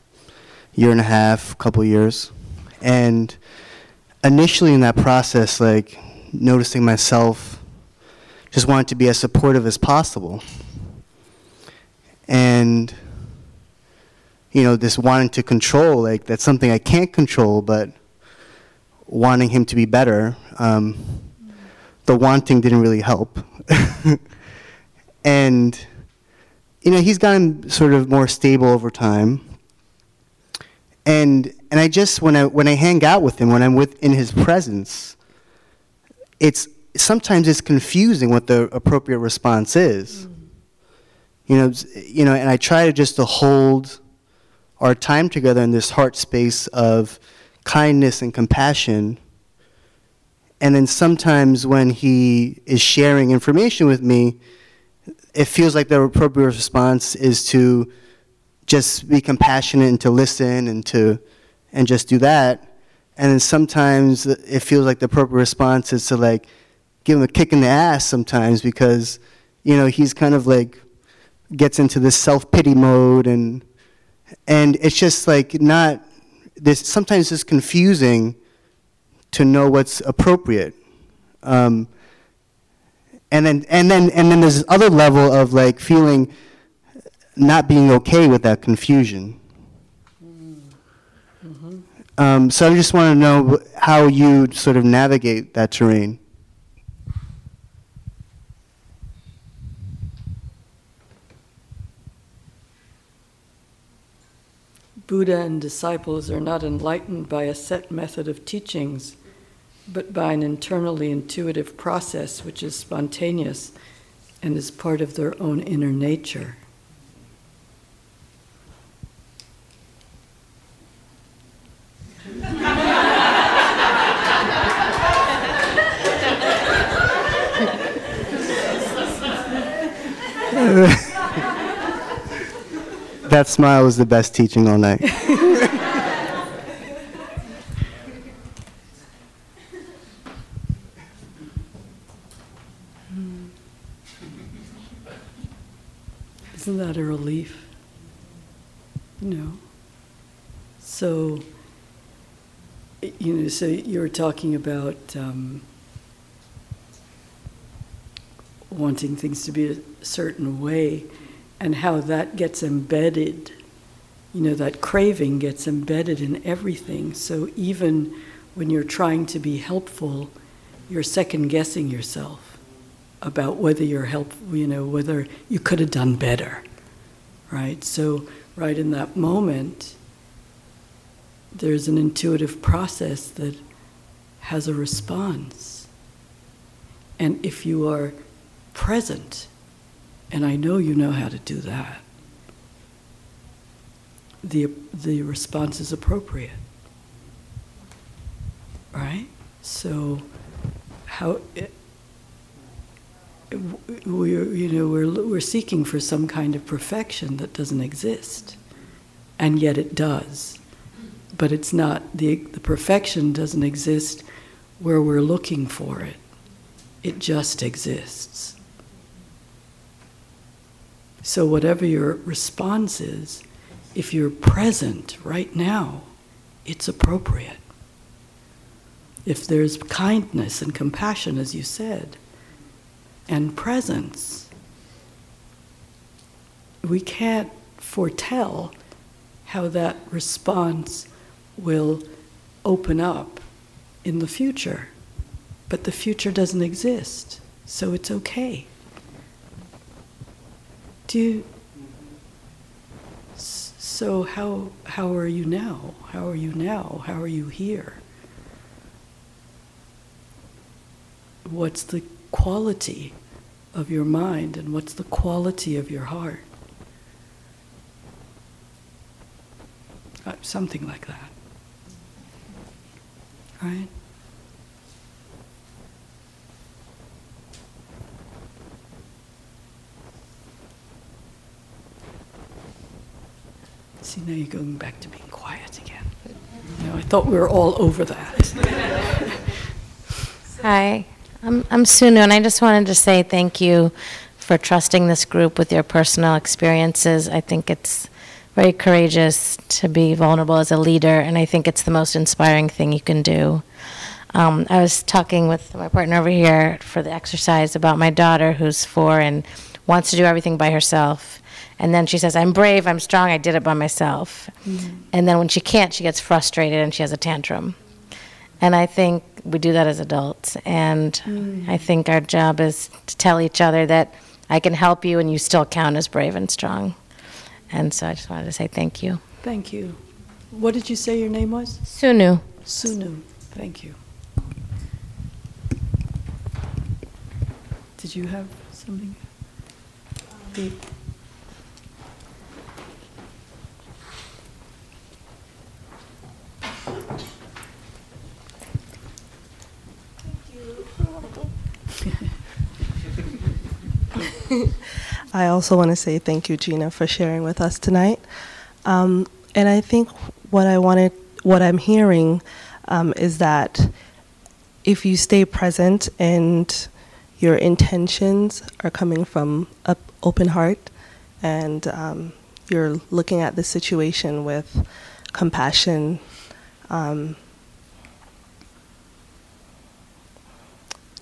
year and a half, couple years. And initially in that process, like noticing myself, just wanted to be as supportive as possible. And you know, this wanting to control, like that's something I can't control, but wanting him to be better, um, the wanting didn't really help. and, you know, he's gotten sort of more stable over time. And, and I just, when I, when I hang out with him, when I'm with, in his presence, it's, sometimes it's confusing what the appropriate response is. Mm. You know, you know, and I try to just to hold our time together in this heart space of kindness and compassion. And then sometimes when he is sharing information with me, it feels like the appropriate response is to just be compassionate and to listen and to and just do that. And then sometimes it feels like the appropriate response is to like give him a kick in the ass sometimes because you know he's kind of like gets into this self pity mode and and it's just like not this sometimes it's confusing to know what's appropriate. Um, and then and then and then there's this other level of like feeling not being okay with that confusion. Mm-hmm. Um, so I just want to know how you sort of navigate that terrain. Buddha and disciples are not enlightened by a set method of teachings, but by an internally intuitive process which is spontaneous and is part of their own inner nature. that smile was the best teaching all night. Isn't that a relief? No. So, you know, so you were talking about um, wanting things to be a certain way and how that gets embedded. You know, that craving gets embedded in everything. So even when you're trying to be helpful, you're second guessing yourself about whether you're helpful, you know, whether you could have done better, right? So, right in that moment, there's an intuitive process that has a response. And if you are present and I know you know how to do that. the, the response is appropriate. Right? So, how, it, we're, you know, we're, we're seeking for some kind of perfection that doesn't exist. And yet it does. But it's not, the, the perfection doesn't exist where we're looking for it. It just exists. So, whatever your response is, if you're present right now, it's appropriate. If there's kindness and compassion, as you said, and presence, we can't foretell how that response will open up in the future. But the future doesn't exist, so it's okay. Do you, so how how are you now? How are you now? How are you here? What's the quality of your mind and what's the quality of your heart? Uh, something like that. Right? See, now you're going back to being quiet again. You know, I thought we were all over that. Hi, I'm, I'm Sunu, and I just wanted to say thank you for trusting this group with your personal experiences. I think it's very courageous to be vulnerable as a leader, and I think it's the most inspiring thing you can do. Um, I was talking with my partner over here for the exercise about my daughter who's four and wants to do everything by herself. And then she says, I'm brave, I'm strong, I did it by myself. Mm-hmm. And then when she can't, she gets frustrated and she has a tantrum. And I think we do that as adults. And mm. I think our job is to tell each other that I can help you and you still count as brave and strong. And so I just wanted to say thank you. Thank you. What did you say your name was? Sunu. Sunu. Thank you. Did you have something? Um, I also want to say thank you, Gina, for sharing with us tonight. Um, and I think what I wanted, what I'm hearing, um, is that if you stay present and your intentions are coming from an open heart, and um, you're looking at the situation with compassion. Um,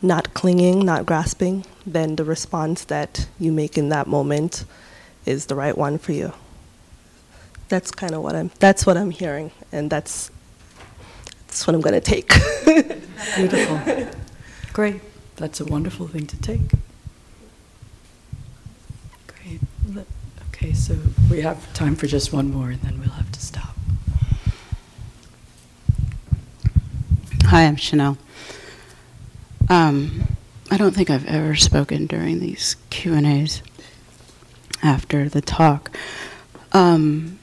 not clinging, not grasping, then the response that you make in that moment is the right one for you. That's kind of what I'm. That's what I'm hearing, and that's that's what I'm going to take. Beautiful. Great. That's a wonderful thing to take. Great. Okay, so we have time for just one more, and then we'll have to stop. Hi, I'm Chanel. Um, I don't think I've ever spoken during these Q and A's after the talk. Um,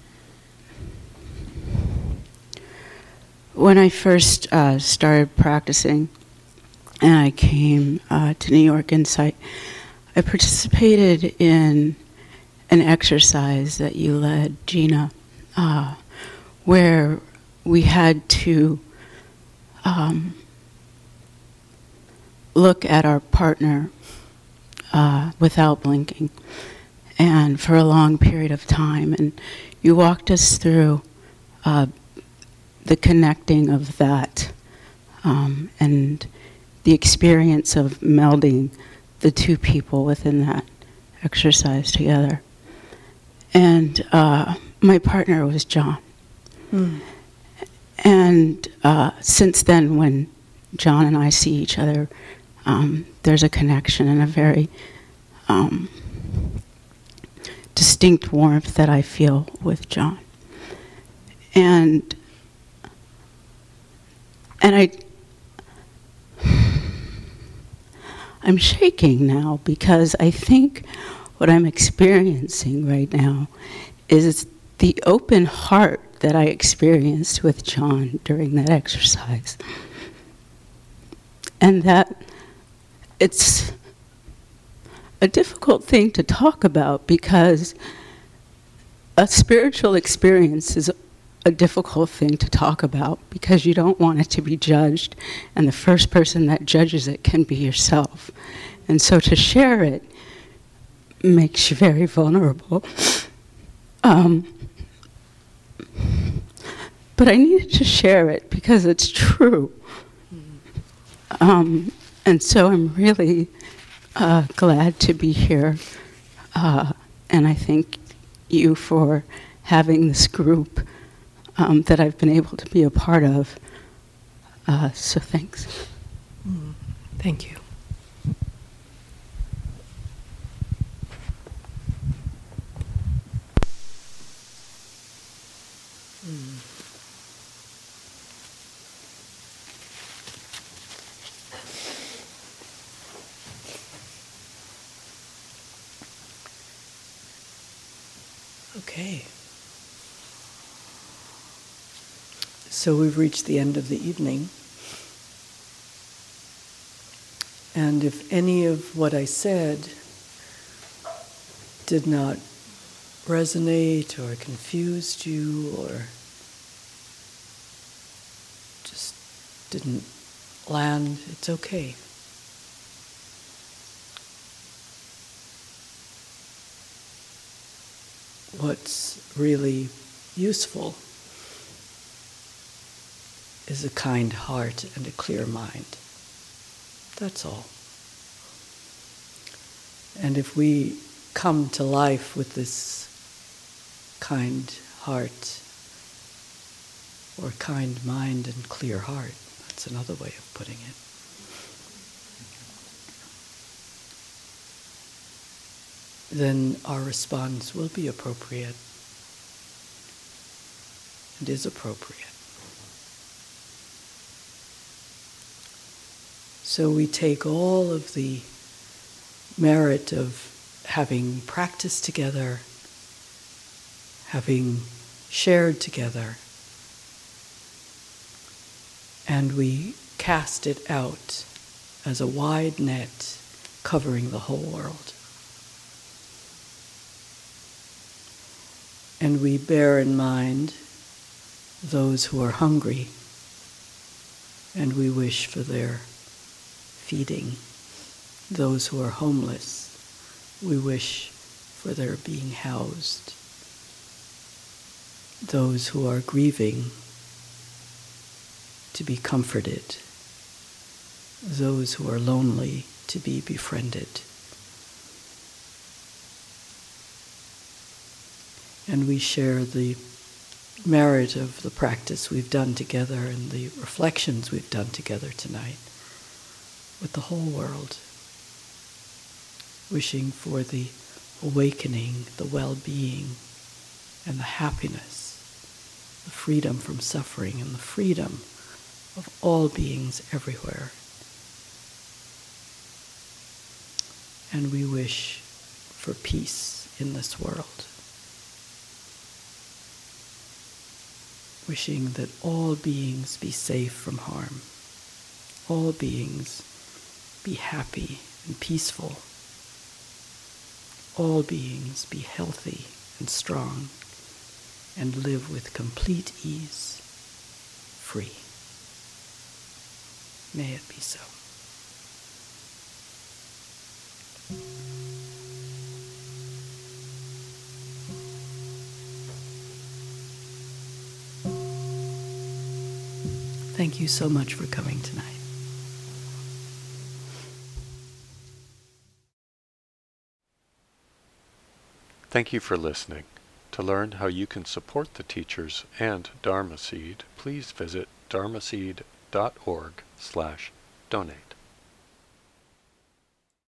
when I first uh, started practicing, and I came uh, to New York Insight, I participated in an exercise that you led, Gina, uh, where we had to. Um, look at our partner uh, without blinking and for a long period of time. And you walked us through uh, the connecting of that um, and the experience of melding the two people within that exercise together. And uh, my partner was John. Mm. And uh, since then, when John and I see each other um, there's a connection and a very um, distinct warmth that I feel with John. And and I I'm shaking now because I think what I'm experiencing right now is the open heart that I experienced with John during that exercise. And that it's a difficult thing to talk about because a spiritual experience is a difficult thing to talk about because you don't want it to be judged, and the first person that judges it can be yourself. And so to share it makes you very vulnerable. Um, but I needed to share it because it's true. Um, and so I'm really uh, glad to be here. Uh, and I thank you for having this group um, that I've been able to be a part of. Uh, so thanks. Thank you. Okay. So we've reached the end of the evening. And if any of what I said did not resonate or confused you or just didn't land, it's okay. What's really useful is a kind heart and a clear mind. That's all. And if we come to life with this kind heart or kind mind and clear heart, that's another way of putting it. Then our response will be appropriate and is appropriate. So we take all of the merit of having practiced together, having shared together, and we cast it out as a wide net covering the whole world. And we bear in mind those who are hungry, and we wish for their feeding. Those who are homeless, we wish for their being housed. Those who are grieving, to be comforted. Those who are lonely, to be befriended. And we share the merit of the practice we've done together and the reflections we've done together tonight with the whole world, wishing for the awakening, the well being, and the happiness, the freedom from suffering, and the freedom of all beings everywhere. And we wish for peace in this world. Wishing that all beings be safe from harm, all beings be happy and peaceful, all beings be healthy and strong, and live with complete ease, free. May it be so. Thank you so much for coming tonight. Thank you for listening. To learn how you can support the teachers and Dharma Seed, please visit dharmaseed.org slash donate.